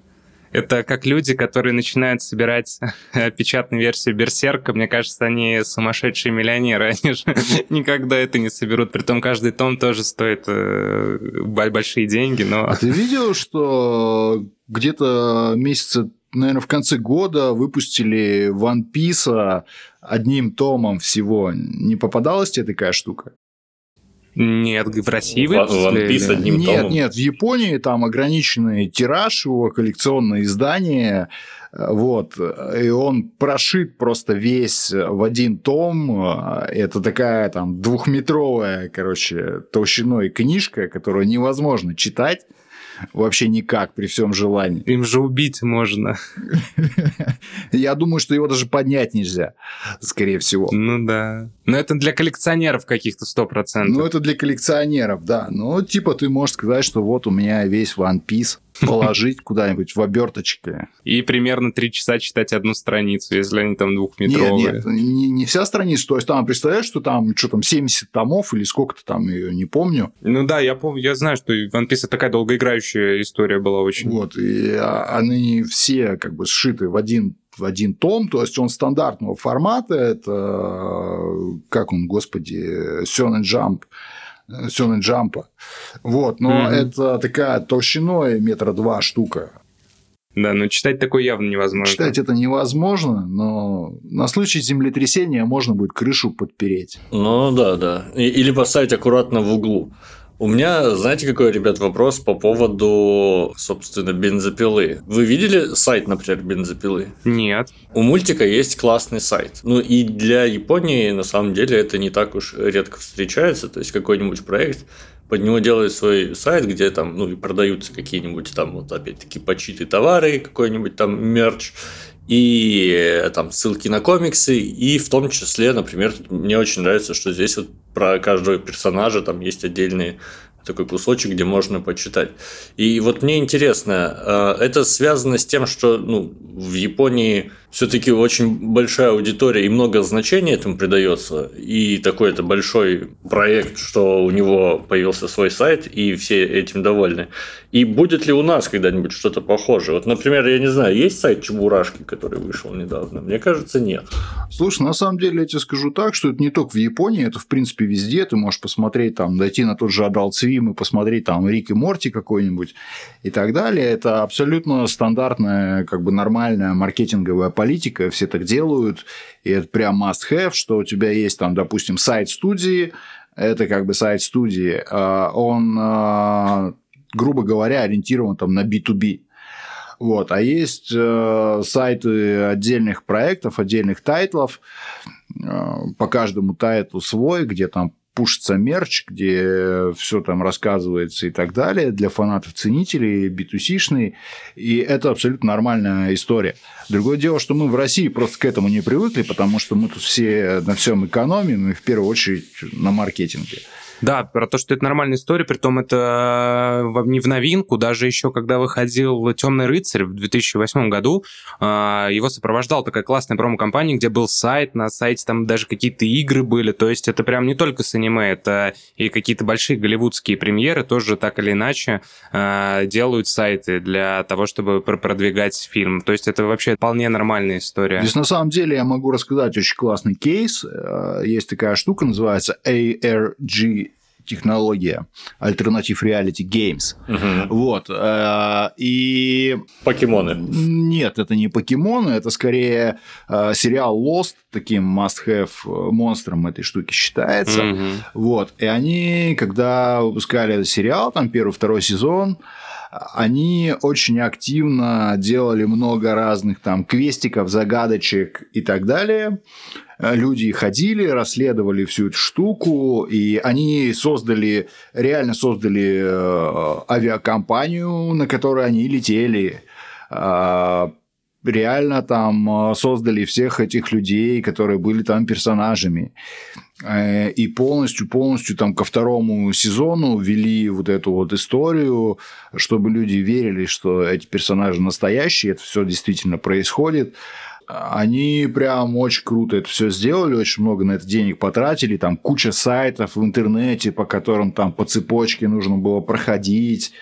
Это как люди, которые начинают собирать *laughs* печатную версию Берсерка. Мне кажется, они сумасшедшие миллионеры. *laughs* Они же никогда это не соберут. Притом каждый том тоже стоит э, бо- большие деньги, но... А ты видел, что где-то месяца, наверное, в конце года выпустили One Piece одним томом всего? Не попадалась тебе такая штука? Нет, в России One-? One Piece одним нет, томом? нет, в Японии там ограниченный тираж его, коллекционное издание, э, вот, и он прошит просто весь в один том, э, это такая там двухметровая, короче, толщиной книжка, которую невозможно читать, вообще никак при всем желании. Им же убить можно. *laughs* Я думаю, что его даже поднять нельзя, скорее всего. Ну да. Но это для коллекционеров каких-то сто процентов. Ну, это для коллекционеров, да. Ну, типа, ты можешь сказать, что вот у меня весь One Piece положить куда-нибудь в оберточке. И примерно три часа читать одну страницу, если они там двухметровые. Нет, нет, не, не вся страница. То есть там, представляешь, что там, что там, 70 томов или сколько-то там, я не помню. Ну да, я помню, я знаю, что One Piece такая долгоиграющая история была очень. Вот, и а, они все как бы сшиты в один в один том, то есть он стандартного формата, это, как он, господи, Сёнэн Jump, Сёнэн Джампа. Вот, но mm-hmm. это такая толщиной метра два штука. Да, но читать такое явно невозможно. Читать это невозможно, но на случай землетрясения можно будет крышу подпереть. Ну да, да. Или поставить аккуратно в углу. У меня, знаете, какой, ребят, вопрос по поводу, собственно, бензопилы. Вы видели сайт, например, бензопилы? Нет. У мультика есть классный сайт. Ну и для Японии, на самом деле, это не так уж редко встречается. То есть какой-нибудь проект под него делают свой сайт, где там, ну, и продаются какие-нибудь там, вот опять-таки, почиты товары, какой-нибудь там мерч, и там ссылки на комиксы, и в том числе, например, мне очень нравится, что здесь вот про каждого персонажа там есть отдельные такой кусочек, где можно почитать. И вот мне интересно, э, это связано с тем, что ну, в Японии все-таки очень большая аудитория и много значения этому придается. И такой это большой проект, что у него появился свой сайт, и все этим довольны. И будет ли у нас когда-нибудь что-то похожее? Вот, например, я не знаю, есть сайт Чебурашки, который вышел недавно? Мне кажется, нет. Слушай, на самом деле я тебе скажу так, что это не только в Японии, это в принципе везде. Ты можешь посмотреть там, дойти на тот же Adult Swim и посмотреть там Рик и Морти какой-нибудь и так далее. Это абсолютно стандартная, как бы нормальная маркетинговая политика, все так делают, и это прям must-have, что у тебя есть там, допустим, сайт студии, это как бы сайт студии, а, он, а, грубо говоря, ориентирован там на B2B. Вот. А есть э, сайты отдельных проектов, отдельных тайтлов, э, по каждому тайтлу свой, где там пушится мерч, где все там рассказывается и так далее, для фанатов-ценителей, B2C-шный, и это абсолютно нормальная история. Другое дело, что мы в России просто к этому не привыкли, потому что мы тут все на всем экономим, и в первую очередь на маркетинге. Да, про то, что это нормальная история, при том это э, не в новинку, даже еще когда выходил «Темный рыцарь» в 2008 году, э, его сопровождал такая классная промо-компания, где был сайт, на сайте там даже какие-то игры были, то есть это прям не только с аниме, это и какие-то большие голливудские премьеры тоже так или иначе э, делают сайты для того, чтобы продвигать фильм. То есть это вообще вполне нормальная история. Здесь на самом деле я могу рассказать очень классный кейс. Есть такая штука, называется ARG технология Alternative Reality Games. Угу. Вот. Э, и... Покемоны. Нет, это не покемоны, это скорее э, сериал Lost, таким must-have э, монстром этой штуки считается. Угу. Вот. И они, когда выпускали этот сериал, там первый, второй сезон, они очень активно делали много разных там квестиков, загадочек и так далее. Люди ходили, расследовали всю эту штуку, и они создали, реально создали э, авиакомпанию, на которой они летели а, реально там э, создали всех этих людей, которые были там персонажами. Э, и полностью, полностью там ко второму сезону ввели вот эту вот историю, чтобы люди верили, что эти персонажи настоящие, это все действительно происходит. Они прям очень круто это все сделали, очень много на это денег потратили, там куча сайтов в интернете, по которым там по цепочке нужно было проходить,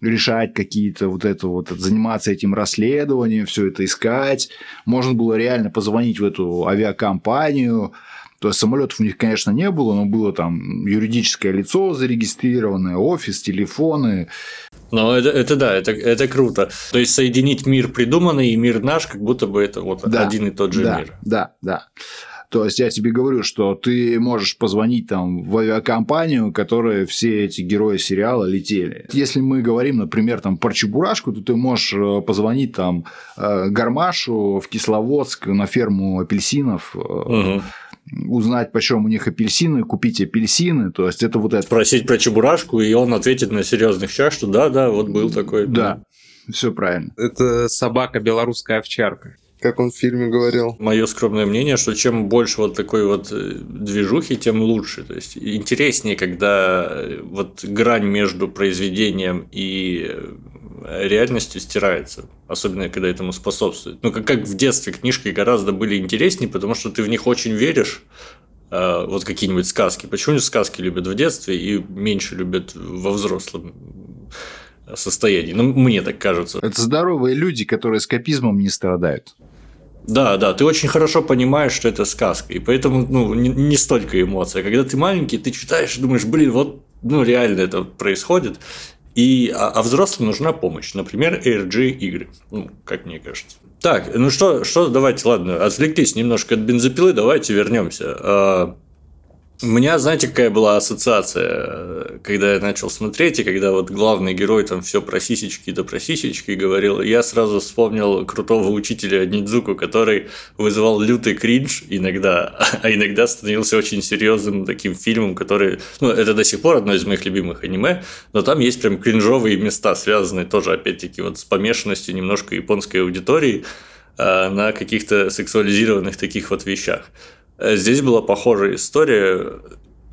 решать какие-то вот это вот, заниматься этим расследованием, все это искать. Можно было реально позвонить в эту авиакомпанию, то есть самолетов у них, конечно, не было, но было там юридическое лицо зарегистрированное, офис, телефоны. Ну, это, это да, это, это круто. То есть соединить мир придуманный и мир наш, как будто бы это вот да, один и тот же да, мир. Да, да. То есть я тебе говорю, что ты можешь позвонить там в авиакомпанию, которая все эти герои сериала летели. Если мы говорим, например, там про Чебурашку, то ты можешь э, позвонить там э, Гармашу в Кисловодск на ферму апельсинов. Угу узнать, почем у них апельсины, купить апельсины, то есть это вот это. Спросить про чебурашку, и он ответит на серьезных щах, что да, да, вот был такой. Да, все правильно. Это собака белорусская овчарка как он в фильме говорил. Мое скромное мнение, что чем больше вот такой вот э, движухи, тем лучше. То есть интереснее, когда э, вот грань между произведением и э, реальностью стирается, особенно когда этому способствует. Ну, как, как в детстве книжки гораздо были интереснее, потому что ты в них очень веришь, вот какие-нибудь сказки. Почему сказки любят в детстве и меньше любят во взрослом состоянии? Ну, мне так кажется. Это здоровые люди, которые скопизмом не страдают. Да, да, ты очень хорошо понимаешь, что это сказка, и поэтому ну, не, не столько эмоций. А когда ты маленький, ты читаешь и думаешь, блин, вот ну, реально это происходит, и, а, а взрослым нужна помощь. Например, ARG игры, ну, как мне кажется. Так, ну что, что, давайте, ладно, отвлеклись немножко от бензопилы, давайте вернемся. У меня, знаете, какая была ассоциация, когда я начал смотреть, и когда вот главный герой там все про сисечки да про сисечки говорил, я сразу вспомнил крутого учителя Нидзуку, который вызывал лютый кринж иногда, *laughs* а иногда становился очень серьезным таким фильмом, который, ну, это до сих пор одно из моих любимых аниме, но там есть прям кринжовые места, связанные тоже, опять-таки, вот с помешанностью немножко японской аудитории а, на каких-то сексуализированных таких вот вещах. Э, здесь была похожая история,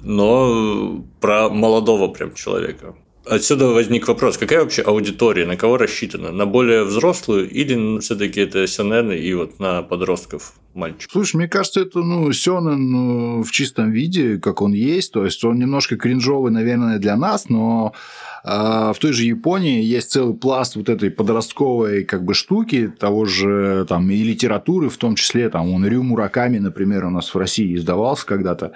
но про молодого прям человека. Отсюда возник вопрос, какая вообще аудитория, на кого рассчитана? На более взрослую или все-таки это сёнэн и вот на подростков мальчик? Слушай, мне кажется, это ну, сёнэн ну, в чистом виде, как он есть. То есть он немножко кринжовый, наверное, для нас, но в той же Японии есть целый пласт вот этой подростковой как бы штуки, того же там и литературы, в том числе там он Рю Мураками, например, у нас в России издавался когда-то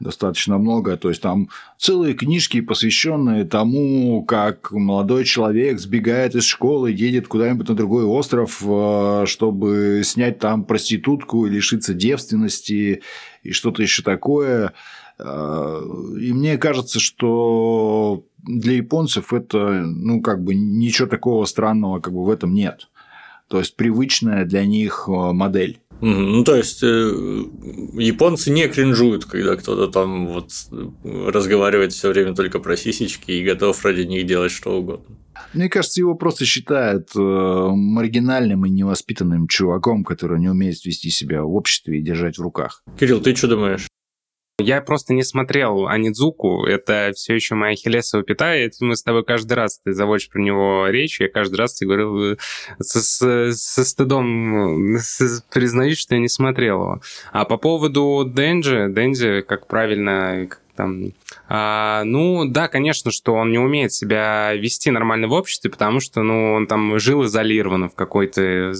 достаточно много. То есть там целые книжки, посвященные тому, как молодой человек сбегает из школы, едет куда-нибудь на другой остров, э, чтобы снять там проститутку и лишиться девственности и что-то еще такое. Э, и мне кажется, что для японцев это, ну, как бы ничего такого странного как бы в этом нет. То есть привычная для них э, модель. Ну, то есть, э, японцы не кринжуют, когда кто-то там вот разговаривает все время только про сисечки и готов ради них делать что угодно. Мне кажется, его просто считают э, маргинальным и невоспитанным чуваком, который не умеет вести себя в обществе и держать в руках. Кирилл, ты что думаешь? Я просто не смотрел Анидзуку, это все еще моя хилесова пята, и мы с тобой каждый раз, ты заводишь про него речь, я каждый раз тебе говорил, э, со, со, со стыдом признаюсь, что я не смотрел его. А по поводу Денджи, Денджи, как правильно там, а, ну, да, конечно, что он не умеет себя вести нормально в обществе, потому что, ну, он там жил изолированно в какой-то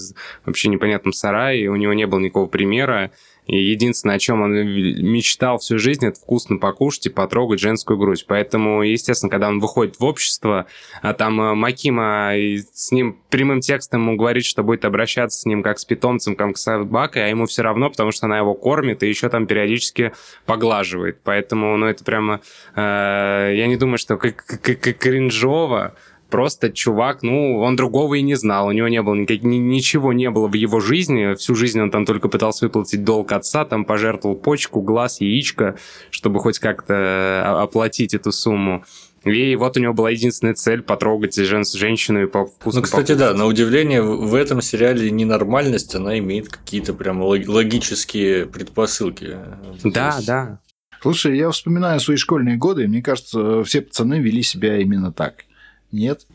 вообще непонятном сарае, у него не было никакого примера, и единственное, о чем он мечтал всю жизнь, это вкусно покушать и потрогать женскую грудь. Поэтому, естественно, когда он выходит в общество, а там э, Макима с ним прямым текстом ему говорит, что будет обращаться с ним как с питомцем, как с собакой, а ему все равно, потому что она его кормит и еще там периодически поглаживает. Поэтому, ну, это прямо... Э, я не думаю, что как кринжово, просто чувак, ну, он другого и не знал, у него не было никак, ни, ничего не было в его жизни, всю жизнь он там только пытался выплатить долг отца, там пожертвовал почку, глаз, яичко, чтобы хоть как-то э, оплатить эту сумму. И вот у него была единственная цель потрогать жен женщину и по вкусу. Ну, кстати, да, на удивление, в этом сериале ненормальность, она имеет какие-то прям логические предпосылки. Да, да. Слушай, я вспоминаю свои школьные годы, и мне кажется, все пацаны вели себя именно так. Нет?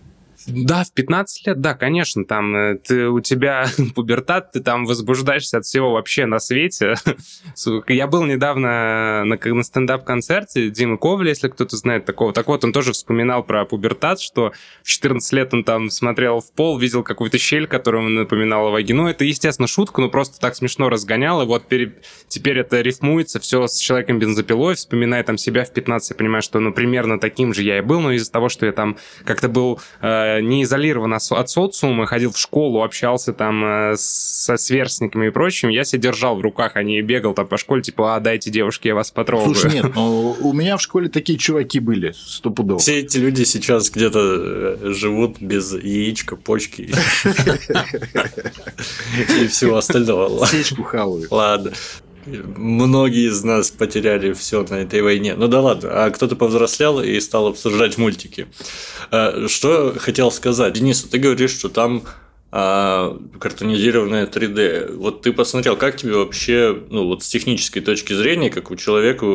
Да, в 15 лет, да, конечно, там э, ты, у тебя *laughs* пубертат, ты там возбуждаешься от всего вообще на свете. *laughs* Я был недавно на, на стендап-концерте Димы Коваля, если кто-то знает такого. Так вот, он тоже вспоминал про пубертат, что в 14 лет он там смотрел в пол, видел какую-то щель, которая напоминала вагину. Это, естественно, шутка, но просто так смешно разгонял, и вот пере... теперь это рифмуется все с человеком бензопилой, вспоминая там себя в 15, я понимаю, что, ну, примерно таким же я и был, но из-за того, что я там как-то был э, не изолирован от социума, ходил в школу, общался там э, со сверстниками и прочим, я себя держал в руках, а не бегал там по школе, типа, а, дайте девушке, я вас потрогаю. Слушай, нет, *laughs* но у меня в школе такие чуваки были, стопудово. Все эти люди сейчас где-то э, живут без яичка, почки и *laughs* всего остального. Сечку хавают. Ладно. Многие из нас потеряли все на этой войне. Ну да ладно, а кто-то повзрослел и стал обсуждать мультики. А, что хотел сказать? Денис, ты говоришь, что там а картонизированное 3D. Вот ты посмотрел, как тебе вообще, ну, вот с технической точки зрения, как у человека,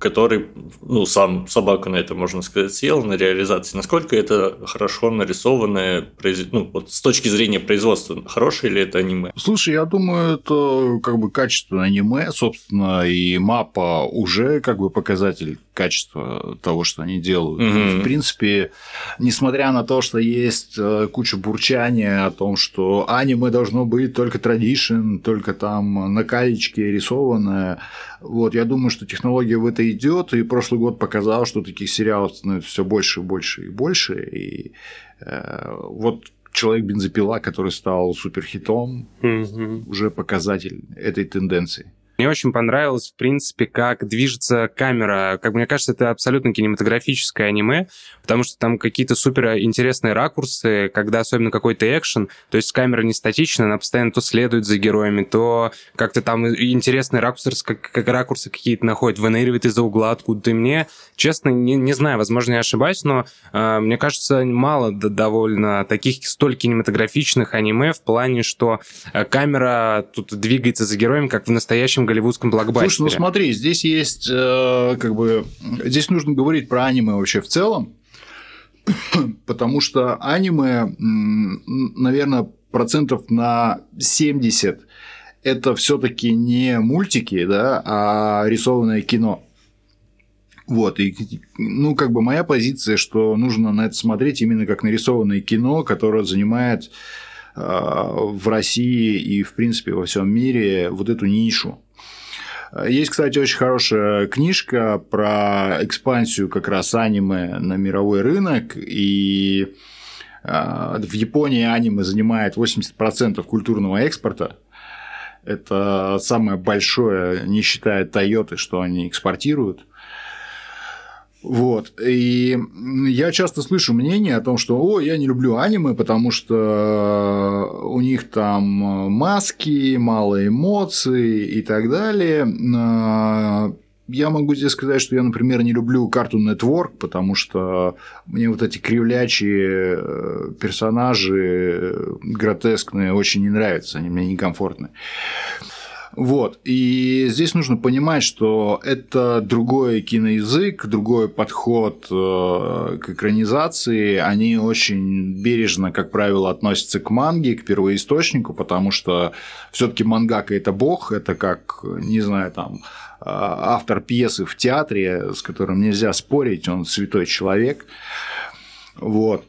который, ну, сам собаку на это, можно сказать, съел на реализации, насколько это хорошо нарисованное, ну, вот с точки зрения производства, хорошее ли это аниме? Слушай, я думаю, это как бы качество аниме, собственно, и мапа уже как бы показатель качества того, что они делают. Угу. В принципе, несмотря на то, что есть э, куча бурчания о том, что аниме должно быть только традишн, только там на калечке рисованное, вот, я думаю, что технология в это идет, и прошлый год показал, что таких сериалов становится все больше и больше и больше, и э, вот человек бензопила, который стал суперхитом, угу. уже показатель этой тенденции. Мне очень понравилось, в принципе, как движется камера. Как мне кажется, это абсолютно кинематографическое аниме, потому что там какие-то супер интересные ракурсы, когда особенно какой-то экшен, то есть камера не статична, она постоянно то следует за героями, то как-то там интересные ракурсы, как, как ракурсы какие-то находит, выныривает из-за угла откуда-то. И мне, честно, не, не знаю, возможно, я ошибаюсь, но э, мне кажется, мало довольно таких столь кинематографичных аниме в плане, что э, камера тут двигается за героем, как в настоящем голливудском блокбастере. Слушай, ну смотри, здесь есть э, как бы... Здесь нужно говорить про аниме вообще в целом, *coughs* потому что аниме, наверное, процентов на 70 это все-таки не мультики, да, а рисованное кино. Вот, и, ну, как бы моя позиция, что нужно на это смотреть именно как нарисованное кино, которое занимает э, в России и, в принципе, во всем мире вот эту нишу. Есть, кстати, очень хорошая книжка про экспансию как раз аниме на мировой рынок, и а, в Японии аниме занимает 80% культурного экспорта. Это самое большое, не считая Тойоты, что они экспортируют. Вот. И я часто слышу мнение о том, что «О, я не люблю аниме, потому что у них там маски, мало эмоций и так далее». А, я могу здесь сказать, что я, например, не люблю Cartoon Network, потому что мне вот эти кривлячие э, персонажи гротескные очень не нравятся, они мне некомфортны. Вот. И здесь нужно понимать, что это другой киноязык, другой подход э, к экранизации. Они очень бережно, как правило, относятся к манге, к первоисточнику, потому что все-таки мангака это бог, это как, не знаю, там автор пьесы в театре, с которым нельзя спорить, он святой человек. Вот.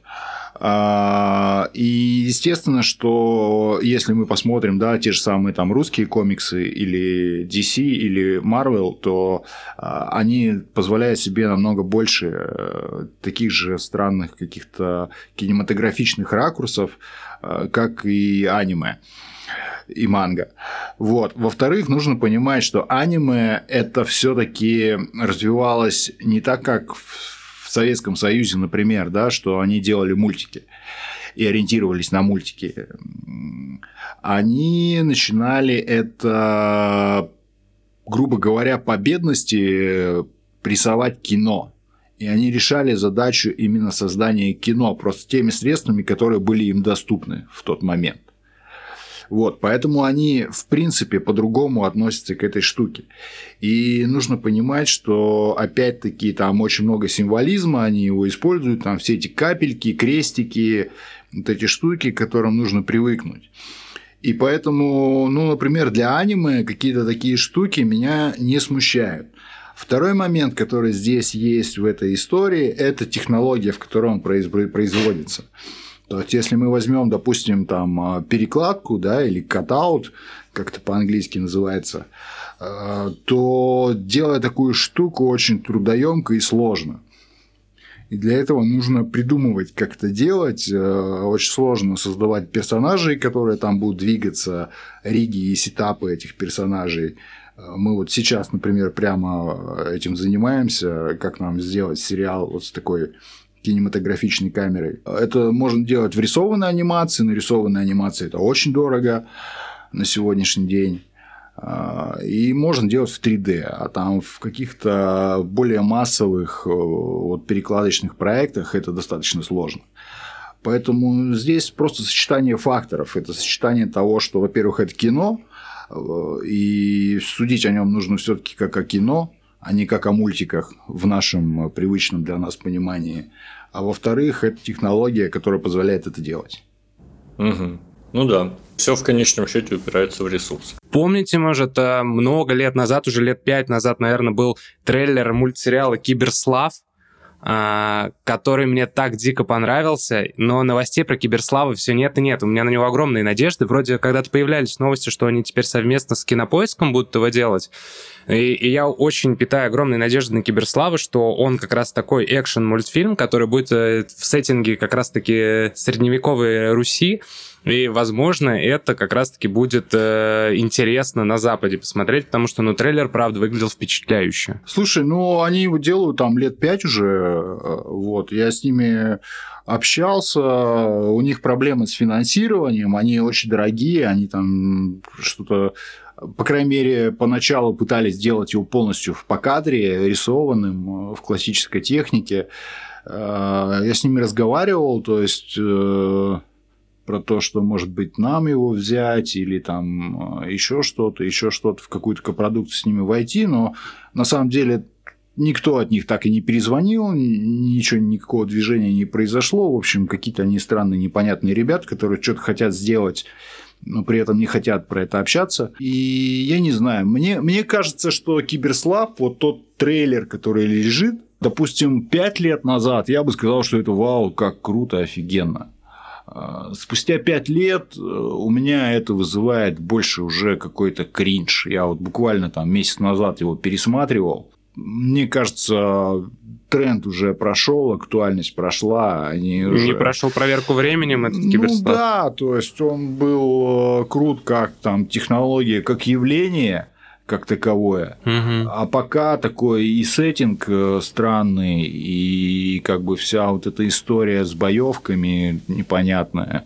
А, и естественно, что если мы посмотрим, да, те же самые там русские комиксы или DC или Marvel, то а, они позволяют себе намного больше э, таких же странных каких-то кинематографичных ракурсов, э, как и аниме и манга. Вот. Во-вторых, нужно понимать, что аниме это все-таки развивалось не так, как в в Советском Союзе, например, да, что они делали мультики и ориентировались на мультики, они начинали это, грубо говоря, по бедности рисовать кино. И они решали задачу именно создания кино просто теми средствами, которые были им доступны в тот момент. Вот, поэтому они, в принципе, по-другому относятся к этой штуке. И нужно понимать, что, опять-таки, там очень много символизма, они его используют, там все эти капельки, крестики, вот эти штуки, к которым нужно привыкнуть. И поэтому, ну, например, для аниме какие-то такие штуки меня не смущают. Второй момент, который здесь есть в этой истории, это технология, в которой он производится. То есть, если мы возьмем, допустим, там а, перекладку, да, или катаут, как это по-английски называется, а, то делать такую штуку очень трудоемко и сложно. И для этого нужно придумывать, как это делать. А, очень сложно создавать персонажей, которые там будут двигаться, риги и сетапы этих персонажей. Мы вот сейчас, например, прямо этим занимаемся, как нам сделать сериал вот с такой кинематографичной камерой. Это можно делать в рисованной анимации. Нарисованная анимация – это очень дорого на сегодняшний день. А, и можно делать в 3D, а там в каких-то более массовых вот, перекладочных проектах это достаточно сложно. Поэтому здесь просто сочетание факторов. Это сочетание того, что, во-первых, это кино, и судить о нем нужно все-таки как о кино, а не как о мультиках в нашем привычном для нас понимании. А во-вторых, это технология, которая позволяет это делать. Угу. Ну да, все в конечном счете упирается в ресурс. Помните, может, э, много лет назад, уже лет пять назад, наверное, был трейлер мультсериала «Киберслав», который мне так дико понравился, но новостей про Киберславу все нет и нет. У меня на него огромные надежды. Вроде когда-то появлялись новости, что они теперь совместно с Кинопоиском будут его делать. И, и я очень питаю огромные надежды на Киберславу, что он как раз такой экшен-мультфильм, который будет э, в сеттинге как раз-таки средневековой Руси, и, возможно, это как раз-таки будет э, интересно на Западе посмотреть, потому что, ну, трейлер, правда, выглядел впечатляюще. Слушай, ну, они его делают там лет пять уже, э, вот, я с ними общался, у них проблемы с финансированием, они очень дорогие, они там что-то по крайней мере, поначалу пытались сделать его полностью в покадре, рисованным, э, в классической технике. Э, я с ними разговаривал, то есть про то, что, может быть, нам его взять или там э, еще что-то, еще что-то в какую-то копродукцию с ними войти, но на самом деле никто от них так и не перезвонил, ничего, никакого движения не произошло. В общем, какие-то они странные, непонятные ребята, которые что-то хотят сделать, но при этом не хотят про это общаться. И я не знаю, мне, мне кажется, что Киберслав, вот тот трейлер, который лежит, допустим, пять лет назад, я бы сказал, что это вау, как круто, офигенно. А, спустя пять лет э, у меня это вызывает больше уже какой-то кринж. Я вот буквально там месяц назад его пересматривал. Мне кажется, тренд уже прошел, актуальность прошла. Они уже... Не прошел проверку временем этот киберспорт? Ну да, то есть он был э, крут как там технология, как явление, как таковое. Угу. А пока такой и сеттинг э, странный, и как бы вся вот эта история с боевками непонятная.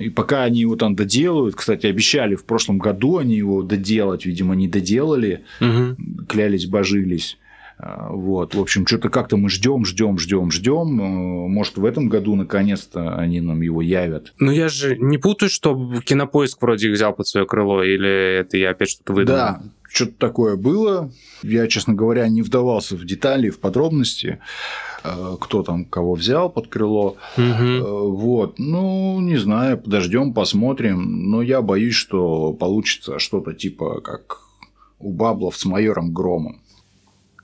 И пока они его там доделают, кстати, обещали в прошлом году они его доделать, видимо, не доделали, угу. клялись, божились. А, вот, в общем, что-то как-то мы ждем, ждем, ждем, ждем. Э, может, в этом году наконец-то они нам его явят. Ну, я же не путаю, что кинопоиск вроде их взял под свое крыло, или это я опять что-то выдумал? Да, что-то такое было. Я, честно говоря, не вдавался в детали, в подробности, э, кто там кого взял под крыло. Угу. Вот. Ну, не знаю, подождем, посмотрим. Но я боюсь, что получится что-то типа как у Баблов с майором Громом.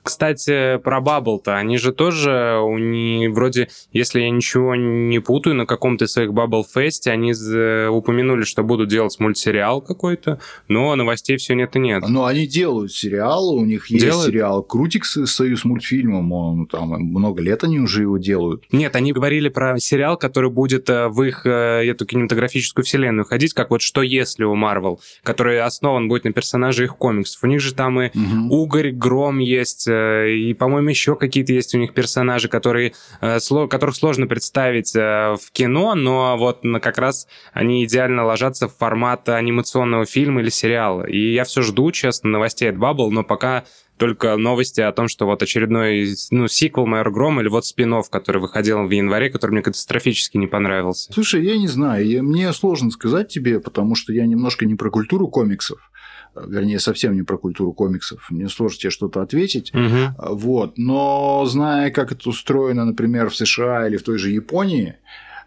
Кстати, про Bubble-то, они же тоже, у них, вроде, если я ничего не путаю, на каком-то из своих Bubble Fest они упомянули, что будут делать мультсериал какой-то, но новостей все нет и нет. Но они делают сериалы, у них есть делают? сериал Крутикс Союз мультфильмом, он там много лет они уже его делают. Нет, они говорили про сериал, который будет э, в их э, эту кинематографическую вселенную ходить, как вот «Что если» у Marvel, который основан будет на персонаже их комиксов. У них же там и угу. Угорь, Гром есть, Э, и, по-моему, еще какие-то есть у них персонажи, которые, э, которых сложно представить э, в кино, но вот как раз они идеально ложатся в формат анимационного фильма или сериала. И я все жду, честно, новостей от Bubble, но пока только новости о том, что вот очередной, ну, сиквел «Майор Гром» или вот спин который выходил в январе, который мне катастрофически не понравился. Слушай, я не знаю, я, мне сложно сказать тебе, потому что я немножко не про культуру комиксов вернее, совсем не про культуру комиксов. Мне сложно тебе что-то ответить. Угу. Вот. Но зная, как это устроено, например, в США или в той же Японии,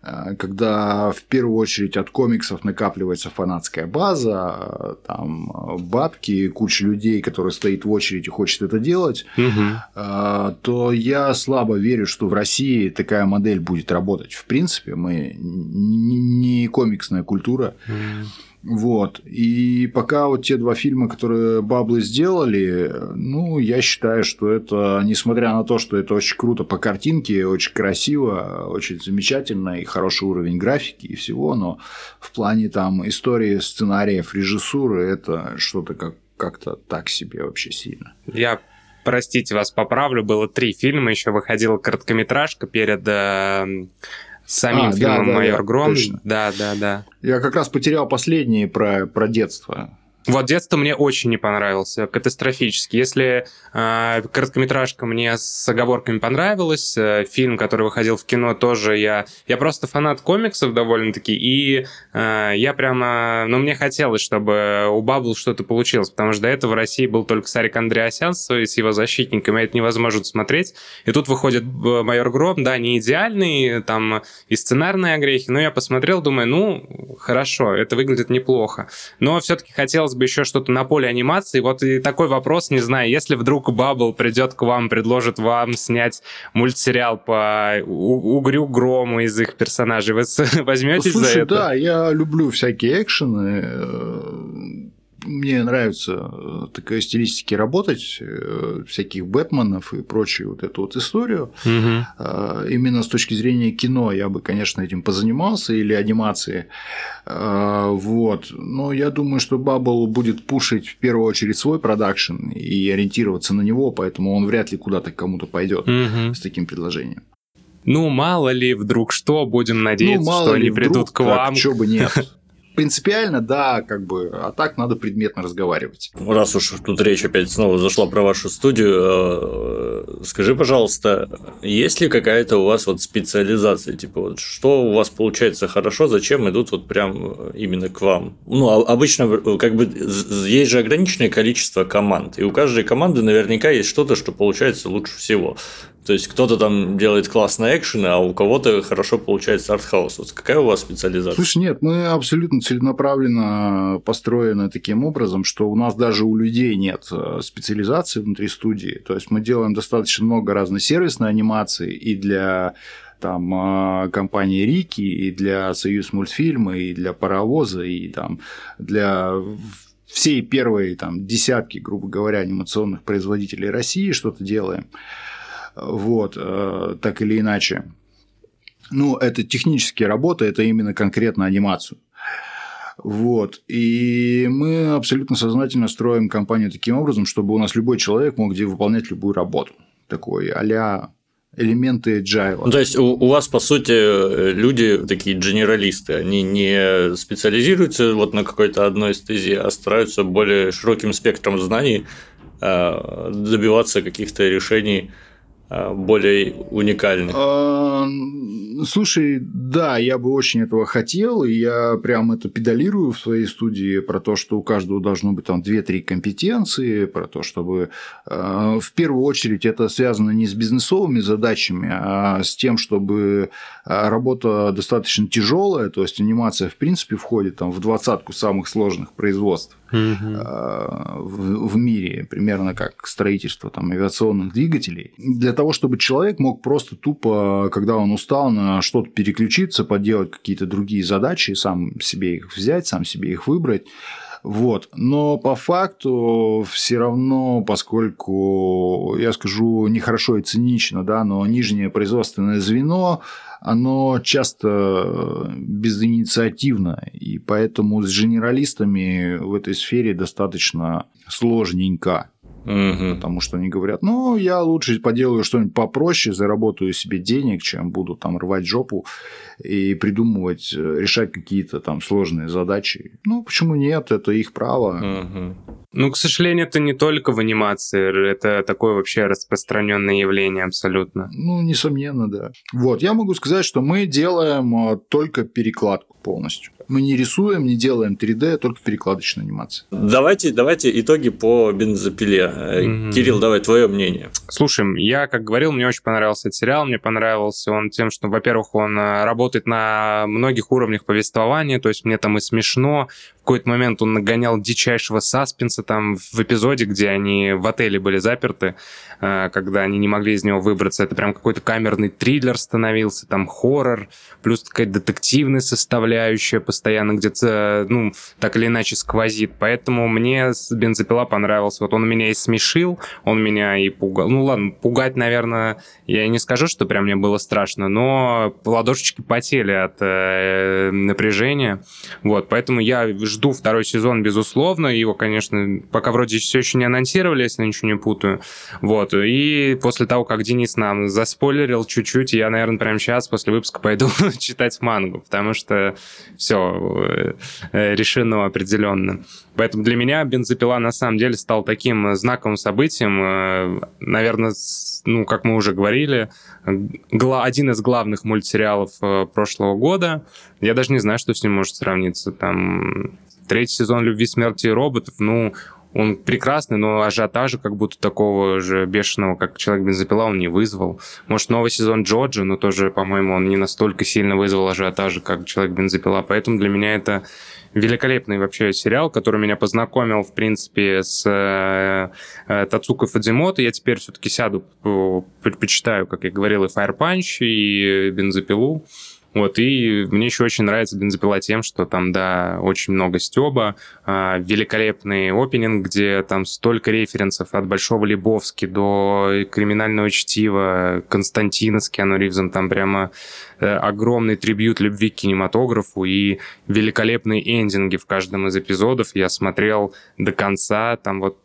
э, когда в первую очередь от комиксов накапливается фанатская база, там бабки, куча людей, которые стоит в очереди и хочет это делать, угу. то я слабо верю, что в России такая модель будет работать. В принципе, мы не комиксная культура. Угу. Вот. И пока вот те два фильма, которые Баблы сделали, ну, я считаю, что это, несмотря на то, что это очень круто по картинке, очень красиво, очень замечательно и хороший уровень графики и всего, но в плане там истории, сценариев, режиссуры это что-то как как-то так себе вообще сильно. Я простите вас, поправлю, было три фильма, еще выходила короткометражка перед э, самим а, фильмом да, да, «Майор да, Гром». Точно. Да, да, да. Я как раз потерял последние про, про детство. Вот детство мне очень не понравился, катастрофически. Если э, короткометражка мне с оговорками понравилась, э, фильм, который выходил в кино, тоже я... Я просто фанат комиксов довольно-таки, и э, я прямо... Ну, мне хотелось, чтобы у Баббл что-то получилось, потому что до этого в России был только Сарик Андреасян с его защитниками, это невозможно смотреть. И тут выходит э, майор Гром, да, не идеальный, там и сценарные огрехи, но я посмотрел, думаю, ну, хорошо, это выглядит неплохо. Но все-таки хотелось бы еще что-то на поле анимации. Вот и такой вопрос, не знаю, если вдруг Баббл придет к вам, предложит вам снять мультсериал по Угрю Грому из их персонажей, вы *laughs* возьметесь Слушай, за это? да, я люблю всякие экшены, э, мне нравится э, такая стилистики работать, э, всяких Бэтменов и прочую вот эту вот историю. Угу. Именно с точки зрения кино я бы, конечно, этим позанимался или анимации. Вот. Но я думаю, что Баббл будет пушить в первую очередь свой продакшн и ориентироваться на него, поэтому он вряд ли куда-то кому-то пойдет Угу. с таким предложением. Ну, мало ли вдруг что, будем надеяться, ну, что ли они вдруг, придут к как, вам. Чё бы нет. *laughs* Принципиально, да, как бы, а так надо предметно разговаривать. Раз уж тут речь опять снова зашла про вашу студию, э, скажи, пожалуйста, есть ли какая-то у вас вот специализация, типа вот что у вас получается хорошо, зачем идут вот прям именно к вам? Ну, а обычно как бы есть же ограниченное количество команд, и у каждой команды наверняка есть что-то, что получается лучше всего. То есть кто-то там делает классные экшены, а у кого-то хорошо получается артхаус. Вот какая у вас специализация? Слушай, нет, мы абсолютно целенаправленно построены таким образом, что у нас даже у людей нет э, специализации внутри студии. То есть мы делаем достаточно много разной сервисной анимации и для там э, компании Рики, и для Союз мультфильма, и для паровоза, и там для всей первой там десятки, грубо говоря, анимационных производителей России что-то делаем вот, э, так или иначе. Ну, это технические работы, это именно конкретно анимацию. Вот. И мы абсолютно сознательно строим компанию таким образом, чтобы у нас любой человек мог где выполнять любую работу. Такой а элементы agile. Ну, то есть у, у вас, по сути, люди такие генералисты, они не специализируются вот на какой-то одной стези, а стараются более широким спектром знаний э, добиваться каких-то решений более уникальный? А, слушай, да, я бы очень этого хотел, и я прям это педалирую в своей студии про то, что у каждого должно быть там 2-3 компетенции, про то, чтобы э, в первую очередь это связано не с бизнесовыми задачами, а с тем, чтобы э, работа достаточно тяжелая, то есть анимация в принципе входит там в двадцатку самых сложных производств в, в мире, примерно как строительство там, авиационных двигателей, для того, чтобы человек мог просто тупо, когда он устал, на что-то переключиться, поделать какие-то другие задачи, сам себе их взять, сам себе их выбрать. Вот. Но по факту все равно, поскольку, я скажу нехорошо и цинично, да, но нижнее производственное звено, оно часто безинициативно, и поэтому с генералистами в этой сфере достаточно сложненько. Угу. Потому что они говорят, ну, я лучше поделаю что-нибудь попроще, заработаю себе денег, чем буду там рвать жопу и придумывать, э, решать какие-то там сложные задачи. Ну, почему нет? Это их право. Угу. Ну, к сожалению, это не только в анимации, это такое вообще распространенное явление абсолютно. Ну, несомненно, да. Вот, я могу сказать, что мы делаем а, только перекладку полностью. Мы не рисуем, не делаем 3D, только перекладочная анимация. Давайте, давайте итоги по бензопиле. Mm-hmm. Кирилл, давай твое мнение. Слушай, я, как говорил, мне очень понравился этот сериал. Мне понравился он тем, что, во-первых, он а, работает на многих уровнях повествования, то есть мне там и смешно, какой-то момент он нагонял дичайшего саспенса там в эпизоде, где они в отеле были заперты, э, когда они не могли из него выбраться. Это прям какой-то камерный триллер становился, там хоррор, плюс такая детективная составляющая постоянно где-то, ну, так или иначе сквозит. Поэтому мне бензопила понравился. Вот он меня и смешил, он меня и пугал. Ну ладно, пугать, наверное, я не скажу, что прям мне было страшно, но ладошечки потели от э, напряжения. Вот, поэтому я жду жду второй сезон, безусловно. Его, конечно, пока вроде все еще не анонсировали, если ничего не путаю. Вот. И после того, как Денис нам заспойлерил чуть-чуть, я, наверное, прямо сейчас после выпуска пойду *laughs* читать мангу, потому что все э, решено определенно. Поэтому для меня бензопила на самом деле стал таким знаковым событием. Э, наверное, ну, как мы уже говорили, один из главных мультсериалов э, прошлого года. Я даже не знаю, что с ним может сравниться. Там третий сезон «Любви, смерти и роботов», ну, он прекрасный, но ажиотажа как будто такого же бешеного, как «Человек-бензопила», он не вызвал. Может, новый сезон Джоджи, но тоже, по-моему, он не настолько сильно вызвал ажиотажа, как «Человек-бензопила». Поэтому для меня это великолепный вообще сериал, который меня познакомил, в принципе, с э, э, Тацуко Фадзимото. Я теперь все-таки сяду, почитаю, как я говорил, и Punch, и Бензопилу. Вот, и мне еще очень нравится бензопила тем, что там, да, очень много стеба, э, великолепный опенинг, где там столько референсов от Большого Лебовски до криминального чтива, Константина с Киану Ривзом, там прямо э, огромный трибют любви к кинематографу и великолепные эндинги в каждом из эпизодов. Я смотрел до конца, там вот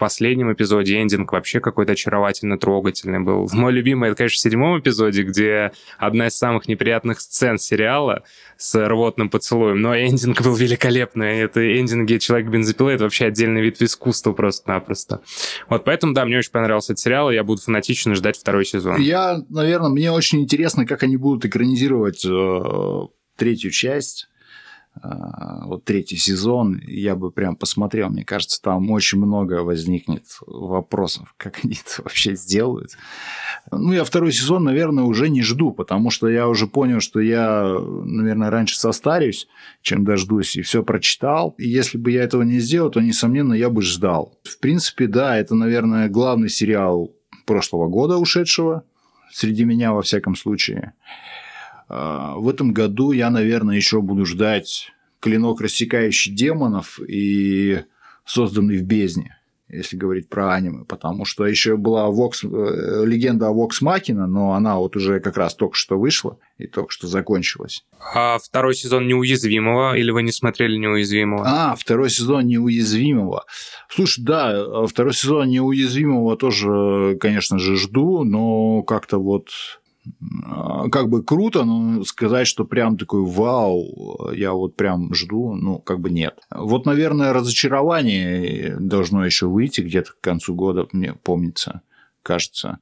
последнем эпизоде эндинг вообще какой-то очаровательно трогательный был. *laughs* Мой любимый, это, конечно, в седьмом эпизоде, где одна из самых неприятных сцен сериала с рвотным поцелуем, но эндинг был великолепный. Это эндинги «Человек-бензопилы» — это вообще отдельный вид искусства просто-напросто. Вот поэтому, да, мне очень понравился этот сериал, и я буду фанатично ждать второй сезон. Я, наверное, мне очень интересно, как они будут экранизировать э, третью часть вот третий сезон, я бы прям посмотрел, мне кажется, там очень много возникнет вопросов, *laughs* как они это вообще сделают. Ну, я второй сезон, наверное, уже не жду, потому что я уже понял, что я, наверное, раньше состарюсь, чем дождусь, и все прочитал. И если бы я этого не сделал, то, несомненно, я бы ждал. В принципе, да, это, наверное, главный сериал прошлого года ушедшего, среди меня, во всяком случае. А, в этом году я, наверное, еще буду ждать клинок, рассекающий демонов и созданный в бездне, если говорить про аниме, потому что еще была Vox, э, легенда о Вокс Макина, но она вот уже как раз только что вышла и только что закончилась. А второй сезон Неуязвимого, или вы не смотрели Неуязвимого? А, второй сезон Неуязвимого. Слушай, да, второй сезон Неуязвимого тоже, конечно же, жду, но как-то вот как бы круто, но сказать, что прям такой вау, я вот прям жду, ну, как бы нет. Вот, наверное, разочарование должно еще выйти где-то к концу года, мне помнится, кажется.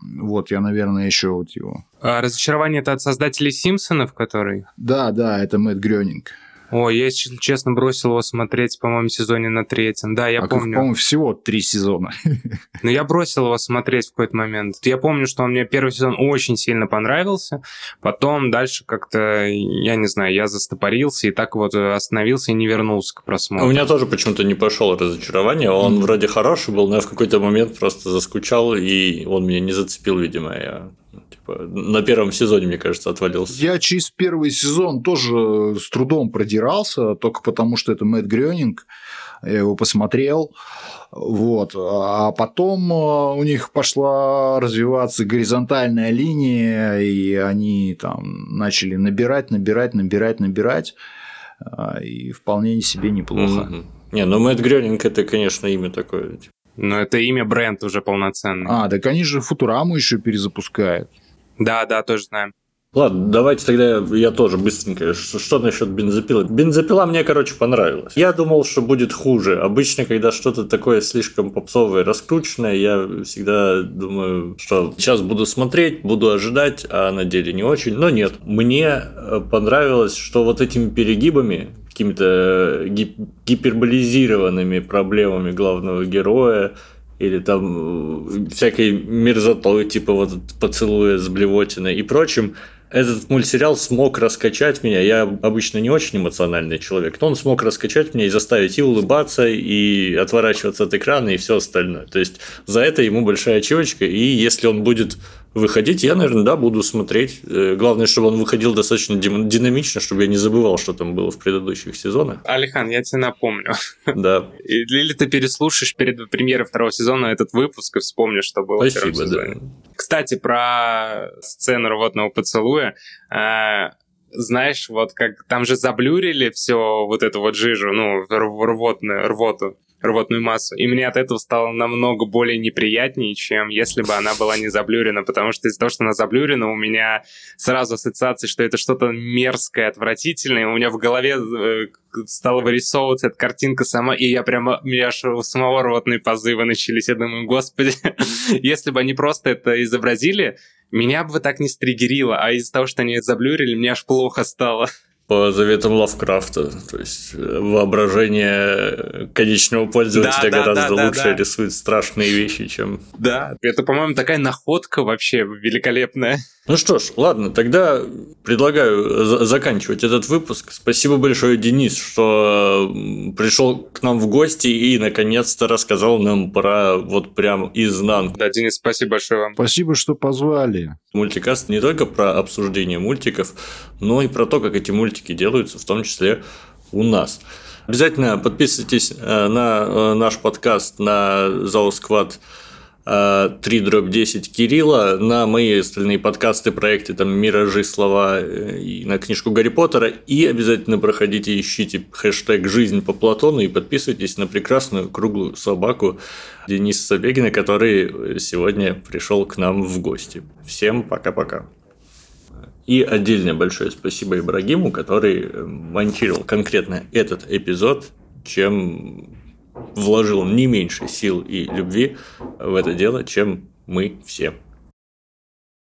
Вот, я, наверное, еще вот его. А разочарование это от создателей Симпсонов, который? Да, да, это Мэтт Грёнинг. Ой, я, если честно, бросил его смотреть, по-моему, сезоне на третьем. Да, я а помню. по-моему, всего три сезона. Но я бросил его смотреть в какой-то момент. Я помню, что он мне первый сезон очень сильно понравился. Потом дальше как-то, я не знаю, я застопорился и так вот остановился и не вернулся к просмотру. У меня тоже почему-то не пошел разочарование. Он mm. вроде хороший был, но я в какой-то момент просто заскучал, и он меня не зацепил, видимо. Я Типа, на первом сезоне, мне кажется, отвалился. Я через первый сезон тоже с трудом продирался, только потому что это Мэтт Грёнинг. Я его посмотрел. Вот. А потом э, у них пошла развиваться горизонтальная линия, и они там начали набирать, набирать, набирать, набирать. А, и вполне себе неплохо. Mm-hmm. Не, ну Мэтт Грёнинг это, конечно, имя такое. Но это имя бренд уже полноценный. А, так они же Футураму еще перезапускают. Да, да, тоже знаем. Ладно, давайте тогда я тоже быстренько. Что, что насчет бензопилы? Бензопила мне, короче, понравилась. Я думал, что будет хуже. Обычно, когда что-то такое слишком попсовое, раскрученное, я всегда думаю, что сейчас буду смотреть, буду ожидать, а на деле не очень. Но нет. Мне э, понравилось, что вот этими перегибами, какими-то гиперболизированными проблемами главного героя, или там э, всякой мерзотой, типа вот поцелуя с блевотиной и прочим, этот мультсериал смог раскачать меня. Я обычно не очень эмоциональный человек, но он смог раскачать меня и заставить и улыбаться, и отворачиваться от экрана, и все остальное. То есть за это ему большая очевочка. И если он будет выходить, я, наверное, да, буду смотреть. Э, главное, чтобы он выходил достаточно динамично, чтобы я не забывал, что там было в предыдущих сезонах. Алихан, я тебе напомню. *laughs* Да. Или ты переслушаешь перед премьерой второго сезона этот выпуск и вспомнишь, что было Спасибо, в первом сезоне. Да. Кстати, про сцену рвотного поцелуя. Э, знаешь, вот как там же заблюрили все вот эту вот жижу, ну, рвотную, рвоту рвотную массу. И мне от этого стало намного более неприятнее, чем если бы она была не заблюрена, потому что из-за того, что она заблюрена, у меня сразу ассоциация, что это что-то мерзкое, отвратительное. У меня в голове э, стала вырисовываться эта картинка сама, и я прямо, у меня аж у самого рвотные позывы начались. Я думаю, господи, *laughs* если бы они просто это изобразили, меня бы так не стригерило, а из-за того, что они заблюрили, мне аж плохо стало по заветам Лавкрафта. То есть э, воображение конечного пользователя да, гораздо да, да, лучше да, да. рисует страшные вещи, чем... Да, это, по-моему, такая находка вообще великолепная. Ну что ж, ладно, тогда предлагаю заканчивать этот выпуск. Спасибо большое, Денис, что пришел к нам в гости и наконец-то рассказал нам про вот прям изнанку. Да, Денис, спасибо большое вам. Спасибо, что позвали. Мультикаст не только про обсуждение мультиков, но и про то, как эти мультики делаются, в том числе у нас. Обязательно подписывайтесь э, на э, наш подкаст на Зал Сквад 3 дробь 10 Кирилла, на мои остальные подкасты, проекты, там, «Миражи», «Слова» э, и на книжку Гарри Поттера. И обязательно проходите, ищите хэштег «Жизнь по Платону» и подписывайтесь на прекрасную круглую собаку Дениса Собегина, который сегодня пришел к нам в гости. Всем пока-пока. И отдельное большое спасибо Ибрагиму, который монтировал конкретно этот эпизод, чем вложил не меньше сил и любви в это дело, чем мы все.